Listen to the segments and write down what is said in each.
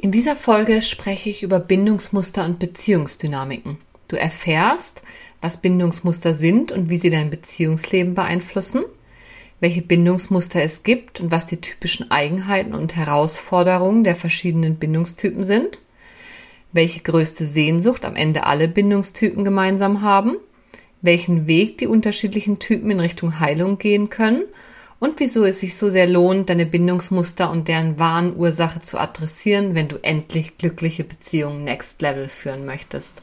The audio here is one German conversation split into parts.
In dieser Folge spreche ich über Bindungsmuster und Beziehungsdynamiken. Du erfährst, was Bindungsmuster sind und wie sie dein Beziehungsleben beeinflussen, welche Bindungsmuster es gibt und was die typischen Eigenheiten und Herausforderungen der verschiedenen Bindungstypen sind, welche größte Sehnsucht am Ende alle Bindungstypen gemeinsam haben, welchen Weg die unterschiedlichen Typen in Richtung Heilung gehen können und wieso es sich so sehr lohnt, deine Bindungsmuster und deren wahren Ursache zu adressieren, wenn du endlich glückliche Beziehungen Next Level führen möchtest.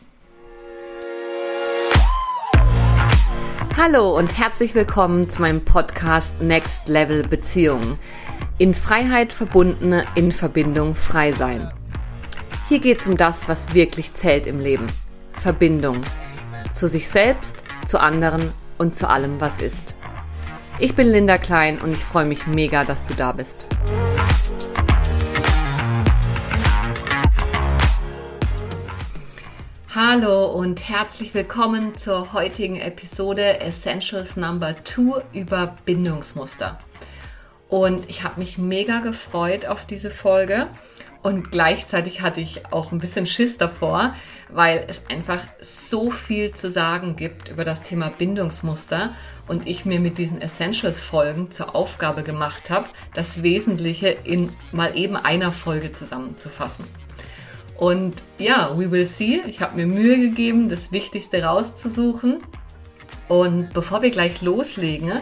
Hallo und herzlich willkommen zu meinem Podcast Next Level Beziehungen. In Freiheit verbundene, in Verbindung frei sein. Hier geht es um das, was wirklich zählt im Leben. Verbindung. Zu sich selbst, zu anderen und zu allem, was ist. Ich bin Linda Klein und ich freue mich mega, dass du da bist. Hallo und herzlich willkommen zur heutigen Episode Essentials Number 2 über Bindungsmuster. Und ich habe mich mega gefreut auf diese Folge und gleichzeitig hatte ich auch ein bisschen Schiss davor, weil es einfach so viel zu sagen gibt über das Thema Bindungsmuster und ich mir mit diesen Essentials-Folgen zur Aufgabe gemacht habe, das Wesentliche in mal eben einer Folge zusammenzufassen. Und ja, we will see. Ich habe mir Mühe gegeben, das Wichtigste rauszusuchen. Und bevor wir gleich loslegen,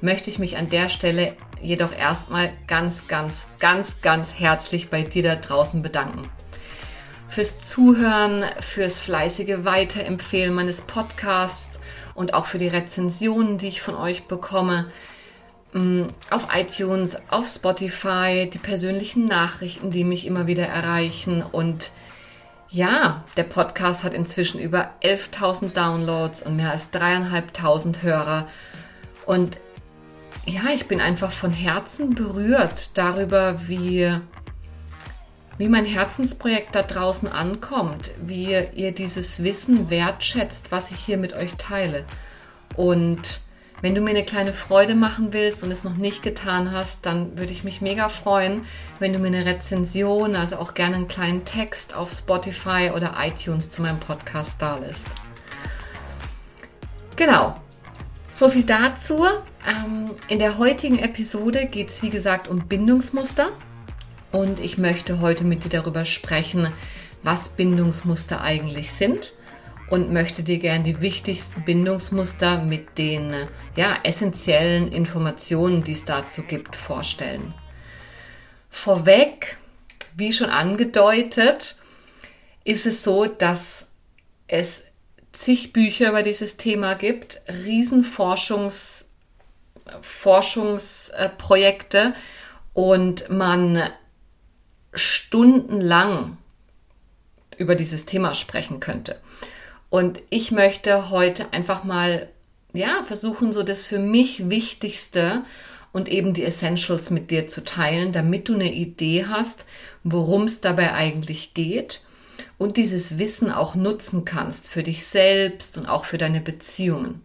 möchte ich mich an der Stelle jedoch erstmal ganz, ganz, ganz, ganz herzlich bei dir da draußen bedanken. Fürs Zuhören, fürs fleißige Weiterempfehlen meines Podcasts und auch für die Rezensionen, die ich von euch bekomme. Mm, auf iTunes, auf Spotify, die persönlichen Nachrichten, die mich immer wieder erreichen. Und ja, der Podcast hat inzwischen über 11.000 Downloads und mehr als dreieinhalbtausend Hörer. Und ja, ich bin einfach von Herzen berührt darüber, wie, wie mein Herzensprojekt da draußen ankommt, wie ihr dieses Wissen wertschätzt, was ich hier mit euch teile. Und wenn du mir eine kleine Freude machen willst und es noch nicht getan hast, dann würde ich mich mega freuen, wenn du mir eine Rezension, also auch gerne einen kleinen Text auf Spotify oder iTunes zu meinem Podcast da lässt. Genau. So viel dazu. Ähm, in der heutigen Episode geht es, wie gesagt, um Bindungsmuster. Und ich möchte heute mit dir darüber sprechen, was Bindungsmuster eigentlich sind und möchte dir gerne die wichtigsten Bindungsmuster mit den ja, essentiellen Informationen, die es dazu gibt, vorstellen. Vorweg, wie schon angedeutet, ist es so, dass es zig Bücher über dieses Thema gibt, Riesenforschungs Forschungsprojekte und man stundenlang über dieses Thema sprechen könnte. Und ich möchte heute einfach mal, ja, versuchen, so das für mich Wichtigste und eben die Essentials mit dir zu teilen, damit du eine Idee hast, worum es dabei eigentlich geht und dieses Wissen auch nutzen kannst für dich selbst und auch für deine Beziehungen.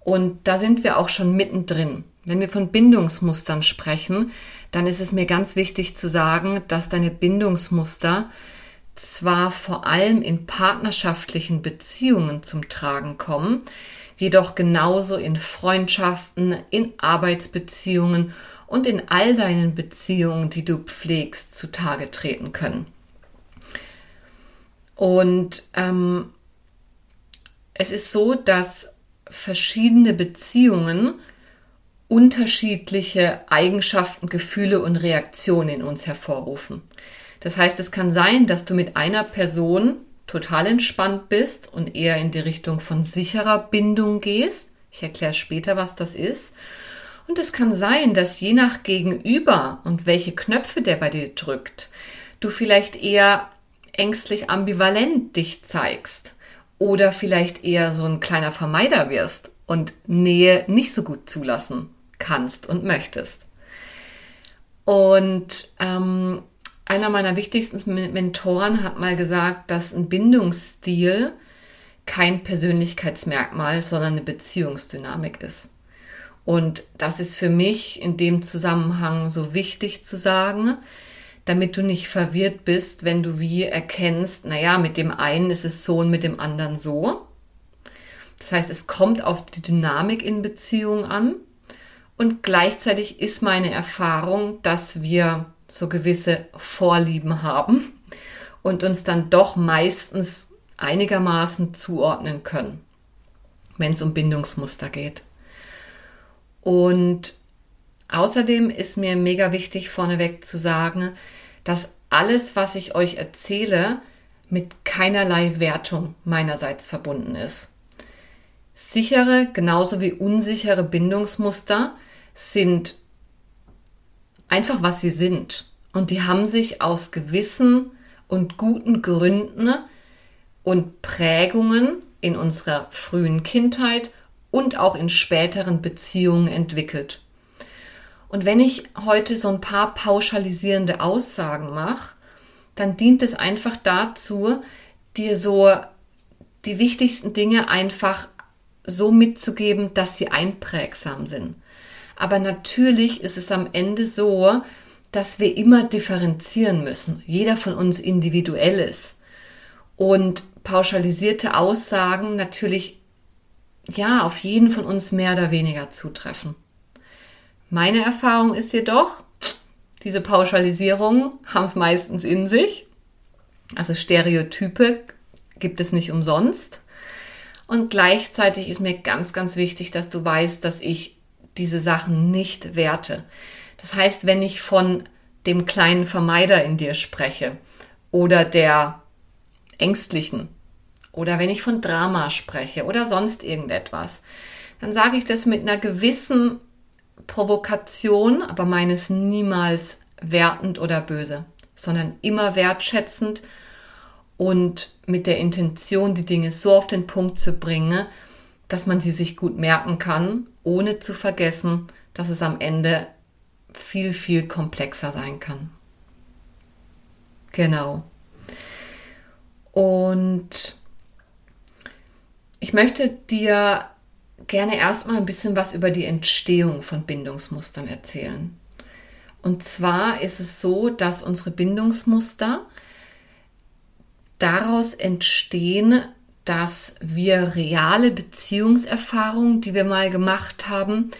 Und da sind wir auch schon mittendrin. Wenn wir von Bindungsmustern sprechen, dann ist es mir ganz wichtig zu sagen, dass deine Bindungsmuster zwar vor allem in partnerschaftlichen Beziehungen zum Tragen kommen, jedoch genauso in Freundschaften, in Arbeitsbeziehungen und in all deinen Beziehungen, die du pflegst, zutage treten können. Und ähm, es ist so, dass verschiedene Beziehungen unterschiedliche Eigenschaften, Gefühle und Reaktionen in uns hervorrufen. Das heißt, es kann sein, dass du mit einer Person total entspannt bist und eher in die Richtung von sicherer Bindung gehst. Ich erkläre später, was das ist. Und es kann sein, dass je nach Gegenüber und welche Knöpfe der bei dir drückt, du vielleicht eher ängstlich ambivalent dich zeigst oder vielleicht eher so ein kleiner Vermeider wirst und Nähe nicht so gut zulassen kannst und möchtest. Und ähm, einer meiner wichtigsten Mentoren hat mal gesagt, dass ein Bindungsstil kein Persönlichkeitsmerkmal, sondern eine Beziehungsdynamik ist. Und das ist für mich in dem Zusammenhang so wichtig zu sagen, damit du nicht verwirrt bist, wenn du wie erkennst, naja, mit dem einen ist es so und mit dem anderen so. Das heißt, es kommt auf die Dynamik in Beziehungen an und gleichzeitig ist meine Erfahrung, dass wir so gewisse Vorlieben haben und uns dann doch meistens einigermaßen zuordnen können, wenn es um Bindungsmuster geht. Und außerdem ist mir mega wichtig vorneweg zu sagen, dass alles, was ich euch erzähle, mit keinerlei Wertung meinerseits verbunden ist. Sichere genauso wie unsichere Bindungsmuster sind einfach, was sie sind. Und die haben sich aus gewissen und guten Gründen und Prägungen in unserer frühen Kindheit und auch in späteren Beziehungen entwickelt. Und wenn ich heute so ein paar pauschalisierende Aussagen mache, dann dient es einfach dazu, dir so die wichtigsten Dinge einfach so mitzugeben, dass sie einprägsam sind. Aber natürlich ist es am Ende so, dass wir immer differenzieren müssen. Jeder von uns individuell ist. Und pauschalisierte Aussagen natürlich, ja, auf jeden von uns mehr oder weniger zutreffen. Meine Erfahrung ist jedoch, diese Pauschalisierungen haben es meistens in sich. Also Stereotype gibt es nicht umsonst. Und gleichzeitig ist mir ganz, ganz wichtig, dass du weißt, dass ich diese Sachen nicht werte. Das heißt, wenn ich von dem kleinen Vermeider in dir spreche oder der Ängstlichen oder wenn ich von Drama spreche oder sonst irgendetwas, dann sage ich das mit einer gewissen Provokation, aber meines niemals wertend oder böse, sondern immer wertschätzend und mit der Intention, die Dinge so auf den Punkt zu bringen, dass man sie sich gut merken kann, ohne zu vergessen, dass es am Ende viel, viel komplexer sein kann. Genau. Und ich möchte dir gerne erstmal ein bisschen was über die Entstehung von Bindungsmustern erzählen. Und zwar ist es so, dass unsere Bindungsmuster daraus entstehen, dass wir reale Beziehungserfahrungen, die wir mal gemacht haben,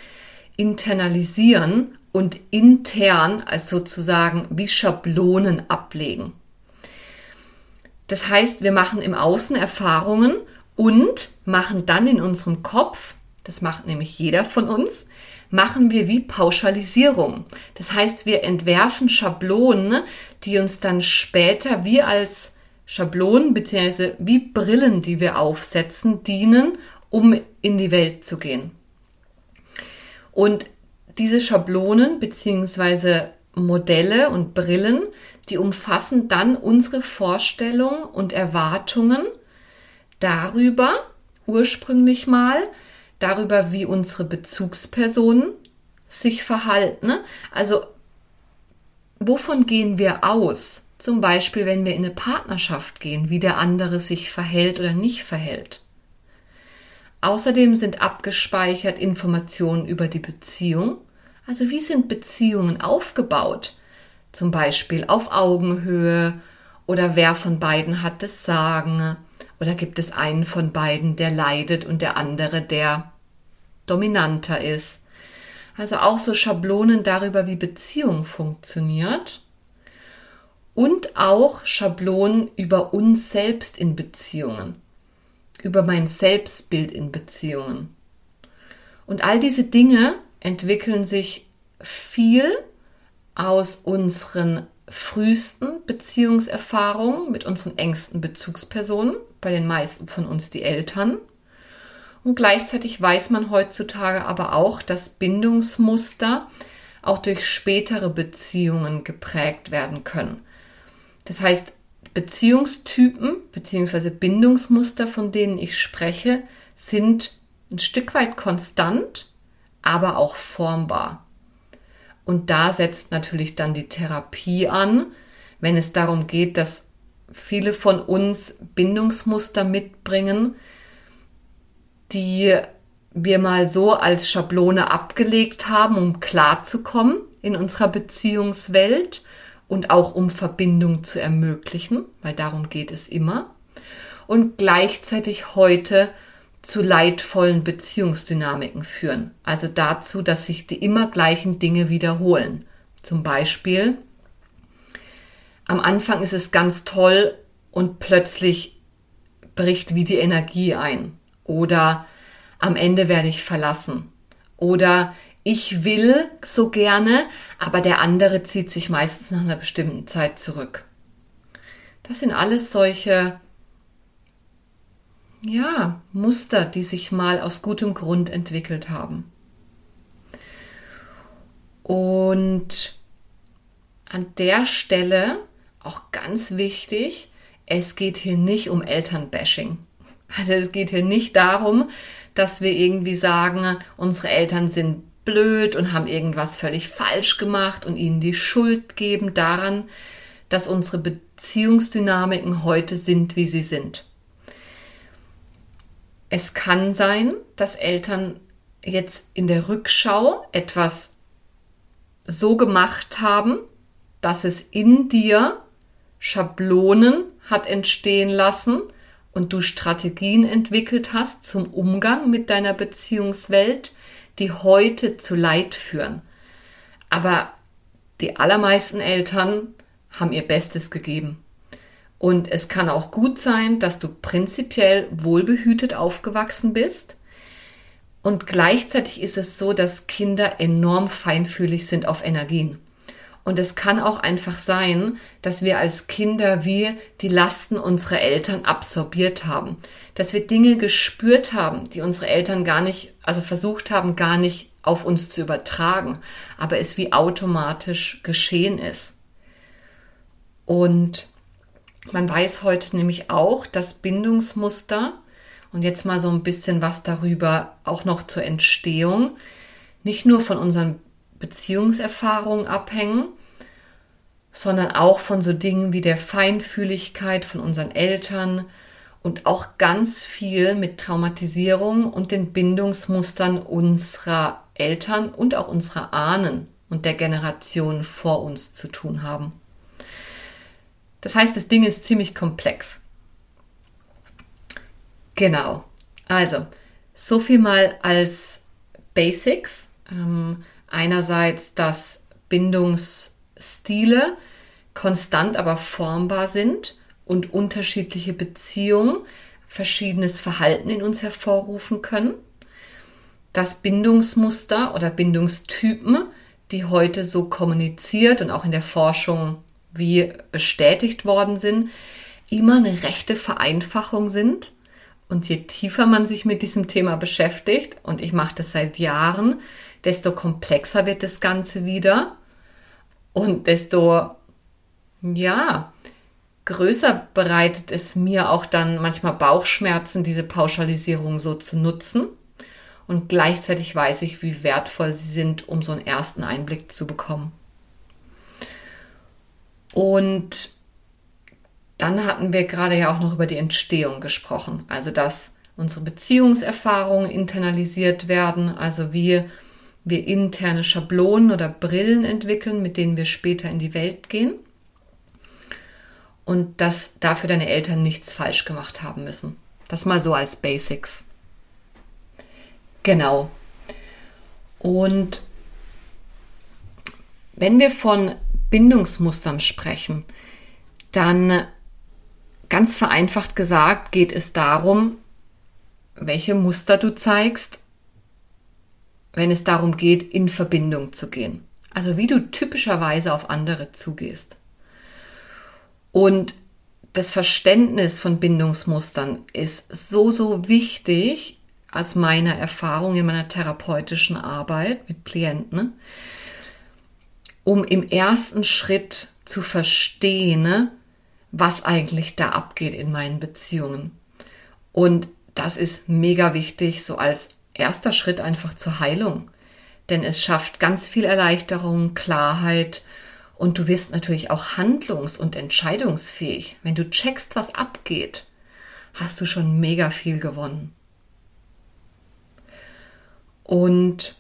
internalisieren und intern als sozusagen wie Schablonen ablegen. Das heißt, wir machen im Außen Erfahrungen und machen dann in unserem Kopf, das macht nämlich jeder von uns, machen wir wie Pauschalisierung. Das heißt, wir entwerfen Schablonen, die uns dann später wie als Schablonen bzw. wie Brillen, die wir aufsetzen, dienen, um in die Welt zu gehen. Und diese Schablonen bzw. Modelle und Brillen, die umfassen dann unsere Vorstellungen und Erwartungen darüber, ursprünglich mal, darüber, wie unsere Bezugspersonen sich verhalten. Also wovon gehen wir aus? Zum Beispiel, wenn wir in eine Partnerschaft gehen, wie der andere sich verhält oder nicht verhält. Außerdem sind abgespeichert Informationen über die Beziehung. Also wie sind Beziehungen aufgebaut? Zum Beispiel auf Augenhöhe oder wer von beiden hat das Sagen oder gibt es einen von beiden, der leidet und der andere, der dominanter ist. Also auch so Schablonen darüber, wie Beziehung funktioniert und auch Schablonen über uns selbst in Beziehungen, über mein Selbstbild in Beziehungen. Und all diese Dinge entwickeln sich viel aus unseren frühesten Beziehungserfahrungen mit unseren engsten Bezugspersonen, bei den meisten von uns die Eltern. Und gleichzeitig weiß man heutzutage aber auch, dass Bindungsmuster auch durch spätere Beziehungen geprägt werden können. Das heißt, Beziehungstypen bzw. Bindungsmuster, von denen ich spreche, sind ein Stück weit konstant, aber auch formbar. Und da setzt natürlich dann die Therapie an, wenn es darum geht, dass viele von uns Bindungsmuster mitbringen, die wir mal so als Schablone abgelegt haben, um klarzukommen in unserer Beziehungswelt und auch um Verbindung zu ermöglichen, weil darum geht es immer. Und gleichzeitig heute zu leidvollen Beziehungsdynamiken führen. Also dazu, dass sich die immer gleichen Dinge wiederholen. Zum Beispiel, am Anfang ist es ganz toll und plötzlich bricht wie die Energie ein. Oder am Ende werde ich verlassen. Oder ich will so gerne, aber der andere zieht sich meistens nach einer bestimmten Zeit zurück. Das sind alles solche ja, Muster, die sich mal aus gutem Grund entwickelt haben. Und an der Stelle auch ganz wichtig, es geht hier nicht um Elternbashing. Also es geht hier nicht darum, dass wir irgendwie sagen, unsere Eltern sind blöd und haben irgendwas völlig falsch gemacht und ihnen die Schuld geben daran, dass unsere Beziehungsdynamiken heute sind, wie sie sind. Es kann sein, dass Eltern jetzt in der Rückschau etwas so gemacht haben, dass es in dir Schablonen hat entstehen lassen und du Strategien entwickelt hast zum Umgang mit deiner Beziehungswelt, die heute zu Leid führen. Aber die allermeisten Eltern haben ihr Bestes gegeben. Und es kann auch gut sein, dass du prinzipiell wohlbehütet aufgewachsen bist. Und gleichzeitig ist es so, dass Kinder enorm feinfühlig sind auf Energien. Und es kann auch einfach sein, dass wir als Kinder wie die Lasten unserer Eltern absorbiert haben. Dass wir Dinge gespürt haben, die unsere Eltern gar nicht, also versucht haben, gar nicht auf uns zu übertragen, aber es wie automatisch geschehen ist. Und man weiß heute nämlich auch, dass Bindungsmuster und jetzt mal so ein bisschen was darüber auch noch zur Entstehung nicht nur von unseren Beziehungserfahrungen abhängen, sondern auch von so Dingen wie der Feinfühligkeit von unseren Eltern und auch ganz viel mit Traumatisierung und den Bindungsmustern unserer Eltern und auch unserer Ahnen und der Generation vor uns zu tun haben. Das heißt, das Ding ist ziemlich komplex. Genau. Also, so viel mal als Basics. Ähm, einerseits, dass Bindungsstile konstant aber formbar sind und unterschiedliche Beziehungen verschiedenes Verhalten in uns hervorrufen können. Dass Bindungsmuster oder Bindungstypen, die heute so kommuniziert und auch in der Forschung wie bestätigt worden sind, immer eine rechte Vereinfachung sind. Und je tiefer man sich mit diesem Thema beschäftigt, und ich mache das seit Jahren, desto komplexer wird das Ganze wieder und desto, ja, größer bereitet es mir auch dann manchmal Bauchschmerzen, diese Pauschalisierung so zu nutzen. Und gleichzeitig weiß ich, wie wertvoll sie sind, um so einen ersten Einblick zu bekommen. Und dann hatten wir gerade ja auch noch über die Entstehung gesprochen, also dass unsere Beziehungserfahrungen internalisiert werden, also wie wir interne Schablonen oder Brillen entwickeln, mit denen wir später in die Welt gehen. Und dass dafür deine Eltern nichts falsch gemacht haben müssen. Das mal so als Basics. Genau. Und wenn wir von Bindungsmustern sprechen, dann ganz vereinfacht gesagt geht es darum, welche Muster du zeigst, wenn es darum geht, in Verbindung zu gehen. Also wie du typischerweise auf andere zugehst. Und das Verständnis von Bindungsmustern ist so, so wichtig aus meiner Erfahrung in meiner therapeutischen Arbeit mit Klienten, um im ersten Schritt zu verstehen, ne, was eigentlich da abgeht in meinen Beziehungen. Und das ist mega wichtig, so als erster Schritt einfach zur Heilung. Denn es schafft ganz viel Erleichterung, Klarheit und du wirst natürlich auch handlungs- und entscheidungsfähig. Wenn du checkst, was abgeht, hast du schon mega viel gewonnen. Und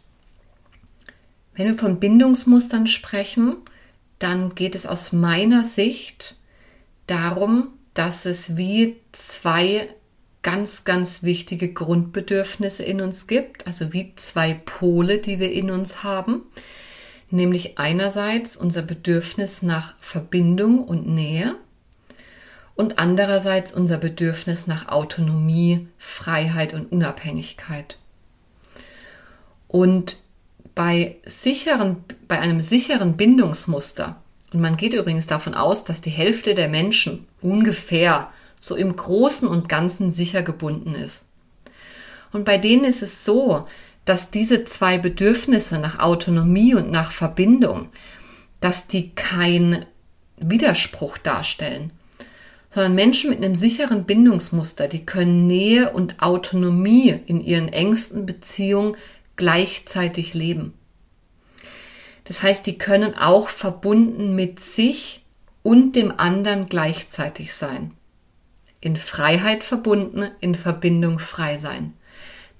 wenn wir von Bindungsmustern sprechen, dann geht es aus meiner Sicht darum, dass es wie zwei ganz, ganz wichtige Grundbedürfnisse in uns gibt, also wie zwei Pole, die wir in uns haben, nämlich einerseits unser Bedürfnis nach Verbindung und Nähe und andererseits unser Bedürfnis nach Autonomie, Freiheit und Unabhängigkeit. Und bei sicheren, bei einem sicheren Bindungsmuster, und man geht übrigens davon aus, dass die Hälfte der Menschen ungefähr so im Großen und Ganzen sicher gebunden ist. Und bei denen ist es so, dass diese zwei Bedürfnisse nach Autonomie und nach Verbindung, dass die kein Widerspruch darstellen, sondern Menschen mit einem sicheren Bindungsmuster, die können Nähe und Autonomie in ihren engsten Beziehungen gleichzeitig leben. Das heißt, die können auch verbunden mit sich und dem anderen gleichzeitig sein. In Freiheit verbunden, in Verbindung frei sein.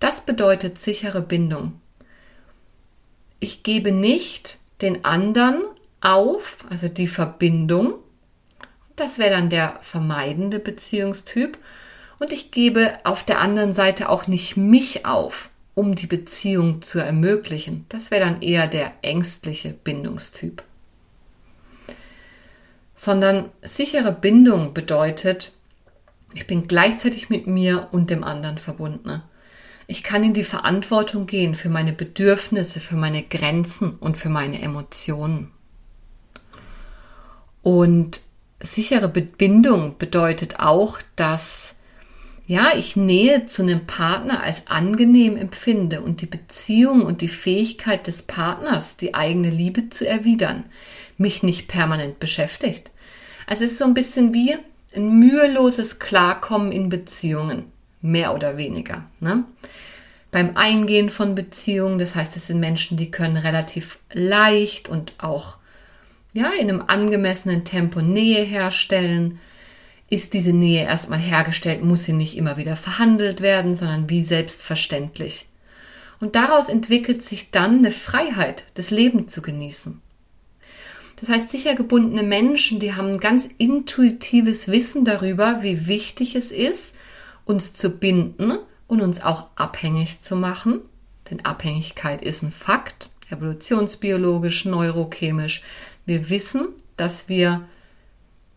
Das bedeutet sichere Bindung. Ich gebe nicht den anderen auf, also die Verbindung, das wäre dann der vermeidende Beziehungstyp. Und ich gebe auf der anderen Seite auch nicht mich auf, um die Beziehung zu ermöglichen. Das wäre dann eher der ängstliche Bindungstyp. Sondern sichere Bindung bedeutet, ich bin gleichzeitig mit mir und dem anderen verbunden. Ich kann in die Verantwortung gehen für meine Bedürfnisse, für meine Grenzen und für meine Emotionen. Und sichere Bindung bedeutet auch, dass ja, ich Nähe zu einem Partner als angenehm empfinde und die Beziehung und die Fähigkeit des Partners, die eigene Liebe zu erwidern, mich nicht permanent beschäftigt. Also es ist so ein bisschen wie ein müheloses Klarkommen in Beziehungen, mehr oder weniger. Ne? Beim Eingehen von Beziehungen, das heißt, es sind Menschen, die können relativ leicht und auch ja, in einem angemessenen Tempo Nähe herstellen. Ist diese Nähe erstmal hergestellt, muss sie nicht immer wieder verhandelt werden, sondern wie selbstverständlich. Und daraus entwickelt sich dann eine Freiheit, das Leben zu genießen. Das heißt, sicher gebundene Menschen, die haben ein ganz intuitives Wissen darüber, wie wichtig es ist, uns zu binden und uns auch abhängig zu machen. Denn Abhängigkeit ist ein Fakt, evolutionsbiologisch, neurochemisch. Wir wissen, dass wir,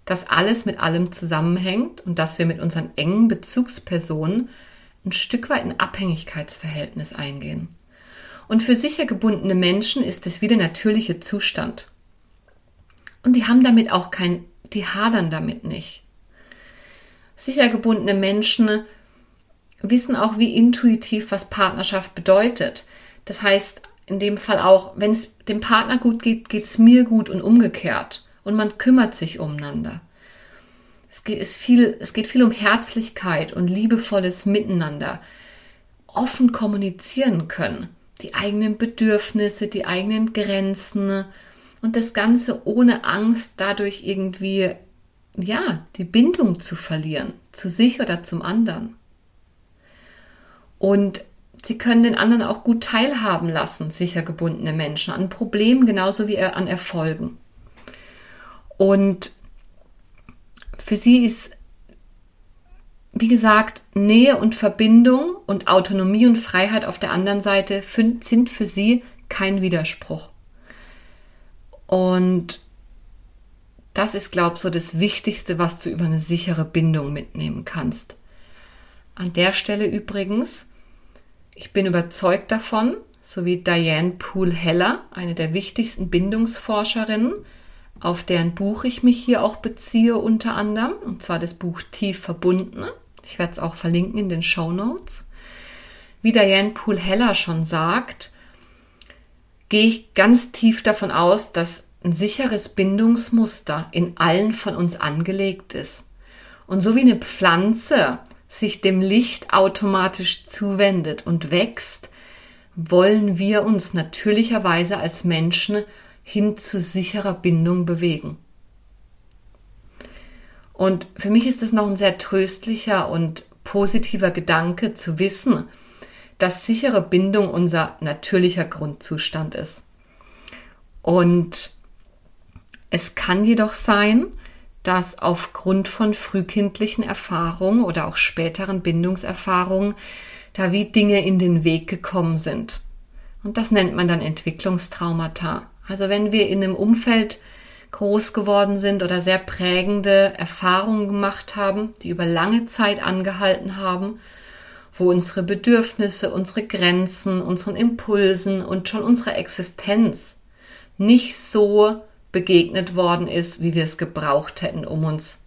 dass alles mit allem zusammenhängt und dass wir mit unseren engen Bezugspersonen ein Stück weit ein Abhängigkeitsverhältnis eingehen. Und für sicher gebundene Menschen ist es wie der natürliche Zustand. Und die haben damit auch kein, die hadern damit nicht. Sicher gebundene Menschen wissen auch wie intuitiv, was Partnerschaft bedeutet. Das heißt, in dem Fall auch, wenn es dem Partner gut geht, geht es mir gut und umgekehrt. Und man kümmert sich umeinander. Es geht, viel, es geht viel um Herzlichkeit und liebevolles Miteinander. Offen kommunizieren können. Die eigenen Bedürfnisse, die eigenen Grenzen. Und das Ganze ohne Angst, dadurch irgendwie, ja, die Bindung zu verlieren. Zu sich oder zum anderen. Und Sie können den anderen auch gut teilhaben lassen, sicher gebundene Menschen, an Problemen genauso wie an Erfolgen. Und für sie ist, wie gesagt, Nähe und Verbindung und Autonomie und Freiheit auf der anderen Seite sind für sie kein Widerspruch. Und das ist, glaube ich, so das Wichtigste, was du über eine sichere Bindung mitnehmen kannst. An der Stelle übrigens, ich bin überzeugt davon, so wie Diane Poole Heller, eine der wichtigsten Bindungsforscherinnen, auf deren Buch ich mich hier auch beziehe unter anderem, und zwar das Buch Tief verbunden. Ich werde es auch verlinken in den Show Notes. Wie Diane Poole Heller schon sagt, gehe ich ganz tief davon aus, dass ein sicheres Bindungsmuster in allen von uns angelegt ist. Und so wie eine Pflanze sich dem Licht automatisch zuwendet und wächst, wollen wir uns natürlicherweise als Menschen hin zu sicherer Bindung bewegen. Und für mich ist es noch ein sehr tröstlicher und positiver Gedanke zu wissen, dass sichere Bindung unser natürlicher Grundzustand ist. Und Es kann jedoch sein, dass aufgrund von frühkindlichen Erfahrungen oder auch späteren Bindungserfahrungen da wie Dinge in den Weg gekommen sind. Und das nennt man dann Entwicklungstraumata. Also wenn wir in einem Umfeld groß geworden sind oder sehr prägende Erfahrungen gemacht haben, die über lange Zeit angehalten haben, wo unsere Bedürfnisse, unsere Grenzen, unseren Impulsen und schon unsere Existenz nicht so begegnet worden ist, wie wir es gebraucht hätten, um uns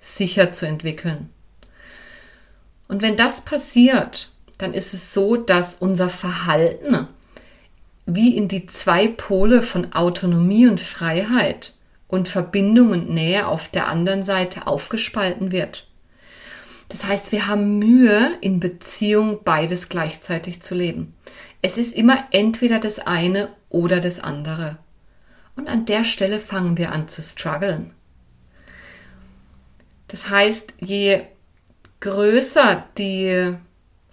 sicher zu entwickeln. Und wenn das passiert, dann ist es so, dass unser Verhalten wie in die zwei Pole von Autonomie und Freiheit und Verbindung und Nähe auf der anderen Seite aufgespalten wird. Das heißt, wir haben Mühe, in Beziehung beides gleichzeitig zu leben. Es ist immer entweder das eine oder das andere. Und an der Stelle fangen wir an zu strugglen. Das heißt, je größer die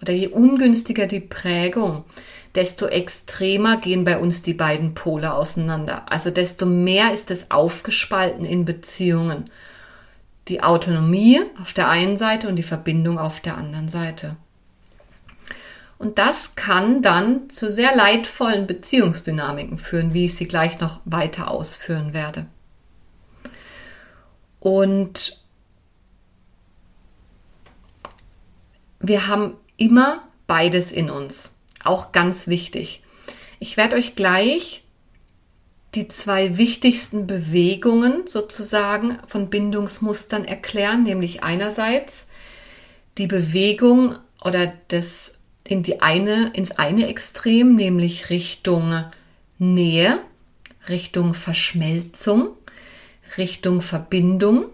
oder je ungünstiger die Prägung, desto extremer gehen bei uns die beiden Pole auseinander. Also desto mehr ist es aufgespalten in Beziehungen. Die Autonomie auf der einen Seite und die Verbindung auf der anderen Seite. Und das kann dann zu sehr leidvollen Beziehungsdynamiken führen, wie ich sie gleich noch weiter ausführen werde. Und wir haben immer beides in uns. Auch ganz wichtig. Ich werde euch gleich die zwei wichtigsten Bewegungen sozusagen von Bindungsmustern erklären, nämlich einerseits die Bewegung oder das in die eine, ins eine Extrem, nämlich Richtung Nähe, Richtung Verschmelzung, Richtung Verbindung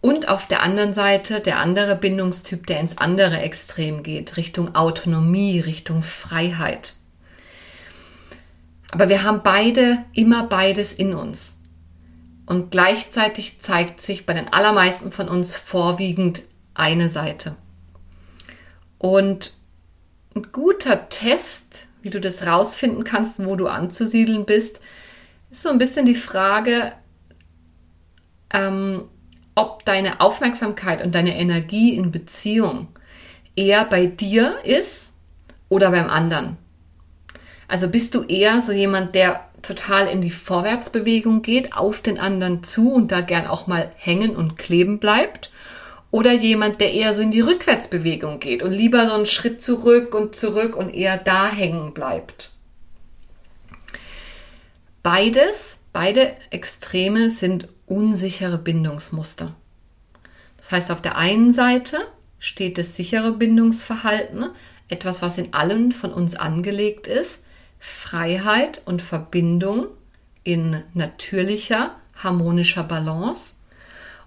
und auf der anderen Seite der andere Bindungstyp, der ins andere Extrem geht, Richtung Autonomie, Richtung Freiheit. Aber wir haben beide, immer beides in uns. Und gleichzeitig zeigt sich bei den allermeisten von uns vorwiegend eine Seite. Und ein guter Test, wie du das rausfinden kannst, wo du anzusiedeln bist, ist so ein bisschen die Frage, ähm, ob deine Aufmerksamkeit und deine Energie in Beziehung eher bei dir ist oder beim anderen. Also bist du eher so jemand, der total in die Vorwärtsbewegung geht, auf den anderen zu und da gern auch mal hängen und kleben bleibt? Oder jemand, der eher so in die Rückwärtsbewegung geht und lieber so einen Schritt zurück und zurück und eher da hängen bleibt? Beides, beide Extreme sind unsichere Bindungsmuster. Das heißt, auf der einen Seite steht das sichere Bindungsverhalten, etwas, was in allen von uns angelegt ist, Freiheit und Verbindung in natürlicher, harmonischer Balance.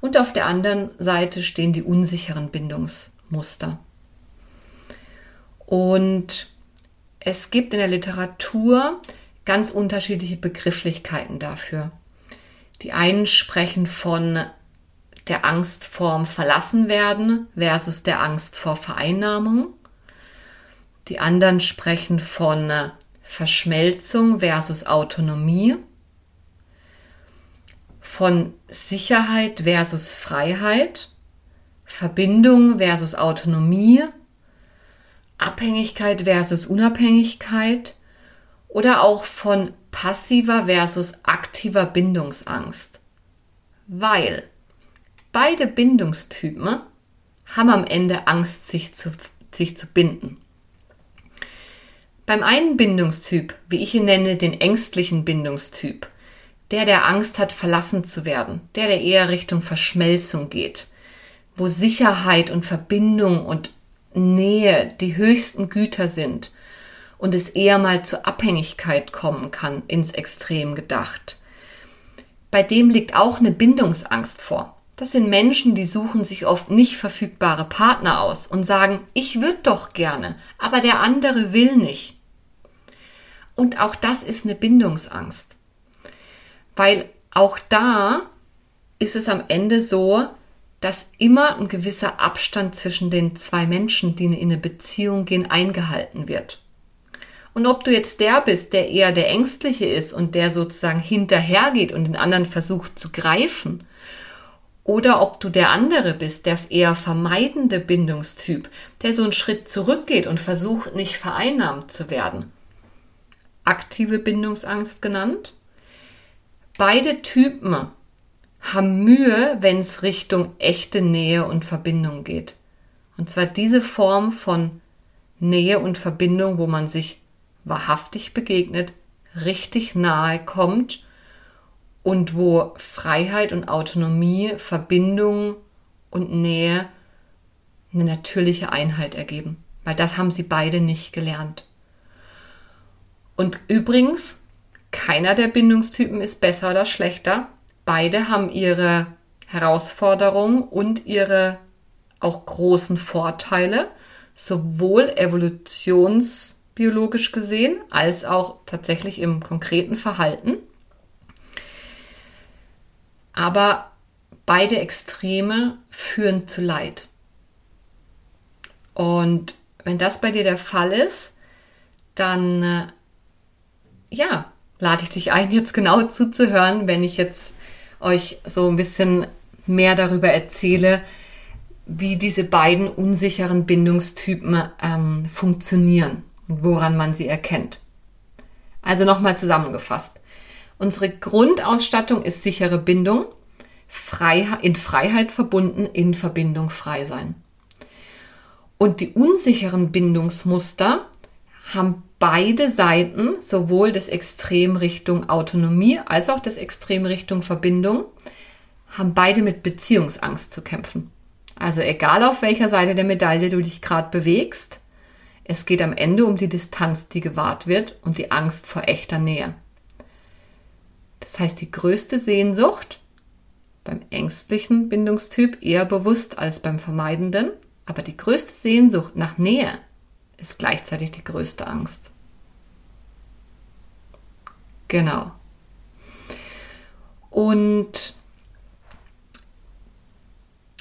Und auf der anderen Seite stehen die unsicheren Bindungsmuster. Und es gibt in der Literatur ganz unterschiedliche Begrifflichkeiten dafür. Die einen sprechen von der Angst vorm Verlassenwerden versus der Angst vor Vereinnahmung. Die anderen sprechen von Verschmelzung versus Autonomie, von Sicherheit versus Freiheit, Verbindung versus Autonomie, Abhängigkeit versus Unabhängigkeit. Oder auch von passiver versus aktiver Bindungsangst. Weil beide Bindungstypen haben am Ende Angst, sich zu, sich zu binden. Beim einen Bindungstyp, wie ich ihn nenne, den ängstlichen Bindungstyp, der, der Angst hat, verlassen zu werden, der, der eher Richtung Verschmelzung geht, wo Sicherheit und Verbindung und Nähe die höchsten Güter sind und es eher mal zur Abhängigkeit kommen kann, ins Extrem gedacht. Bei dem liegt auch eine Bindungsangst vor. Das sind Menschen, die suchen sich oft nicht verfügbare Partner aus und sagen, ich würde doch gerne, aber der andere will nicht. Und auch das ist eine Bindungsangst. Weil auch da ist es am Ende so, dass immer ein gewisser Abstand zwischen den zwei Menschen, die in eine Beziehung gehen, eingehalten wird. Und ob du jetzt der bist, der eher der Ängstliche ist und der sozusagen hinterhergeht und den anderen versucht zu greifen, oder ob du der andere bist, der eher vermeidende Bindungstyp, der so einen Schritt zurückgeht und versucht, nicht vereinnahmt zu werden. Aktive Bindungsangst genannt. Beide Typen haben Mühe, wenn es Richtung echte Nähe und Verbindung geht. Und zwar diese Form von Nähe und Verbindung, wo man sich wahrhaftig begegnet, richtig nahe kommt und wo Freiheit und Autonomie, Verbindung und Nähe eine natürliche Einheit ergeben. Weil das haben sie beide nicht gelernt. Und übrigens, keiner der Bindungstypen ist besser oder schlechter. Beide haben ihre Herausforderungen und ihre auch großen Vorteile, sowohl evolutionsbiologisch gesehen als auch tatsächlich im konkreten Verhalten. Aber beide Extreme führen zu Leid. Und wenn das bei dir der Fall ist, dann äh, ja, lade ich dich ein, jetzt genau zuzuhören, wenn ich jetzt euch so ein bisschen mehr darüber erzähle, wie diese beiden unsicheren Bindungstypen ähm, funktionieren woran man sie erkennt. Also nochmal zusammengefasst. Unsere Grundausstattung ist sichere Bindung, in Freiheit verbunden, in Verbindung frei sein. Und die unsicheren Bindungsmuster haben beide Seiten, sowohl das Extrem Richtung Autonomie als auch das Extrem Richtung Verbindung, haben beide mit Beziehungsangst zu kämpfen. Also egal auf welcher Seite der Medaille du dich gerade bewegst, es geht am Ende um die Distanz, die gewahrt wird und die Angst vor echter Nähe. Das heißt, die größte Sehnsucht beim ängstlichen Bindungstyp eher bewusst als beim vermeidenden, aber die größte Sehnsucht nach Nähe ist gleichzeitig die größte Angst. Genau. Und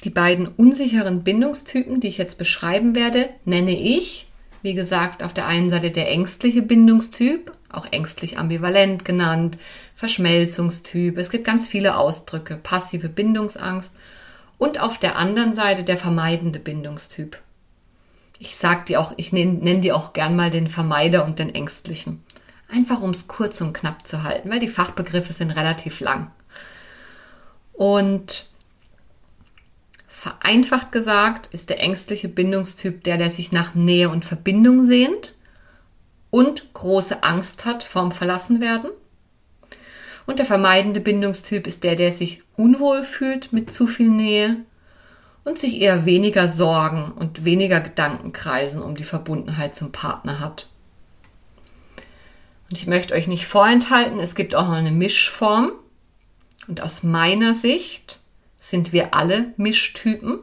die beiden unsicheren Bindungstypen, die ich jetzt beschreiben werde, nenne ich, wie gesagt, auf der einen Seite der ängstliche Bindungstyp, auch ängstlich ambivalent genannt, Verschmelzungstyp. Es gibt ganz viele Ausdrücke, passive Bindungsangst und auf der anderen Seite der vermeidende Bindungstyp. Ich sag die auch, ich nenne nenn die auch gern mal den Vermeider und den Ängstlichen. Einfach um es kurz und knapp zu halten, weil die Fachbegriffe sind relativ lang. Und Vereinfacht gesagt ist der ängstliche Bindungstyp der, der sich nach Nähe und Verbindung sehnt und große Angst hat vorm Verlassenwerden. Und der vermeidende Bindungstyp ist der, der sich unwohl fühlt mit zu viel Nähe und sich eher weniger Sorgen und weniger Gedankenkreisen um die Verbundenheit zum Partner hat. Und ich möchte euch nicht vorenthalten, es gibt auch noch eine Mischform. Und aus meiner Sicht sind wir alle Mischtypen,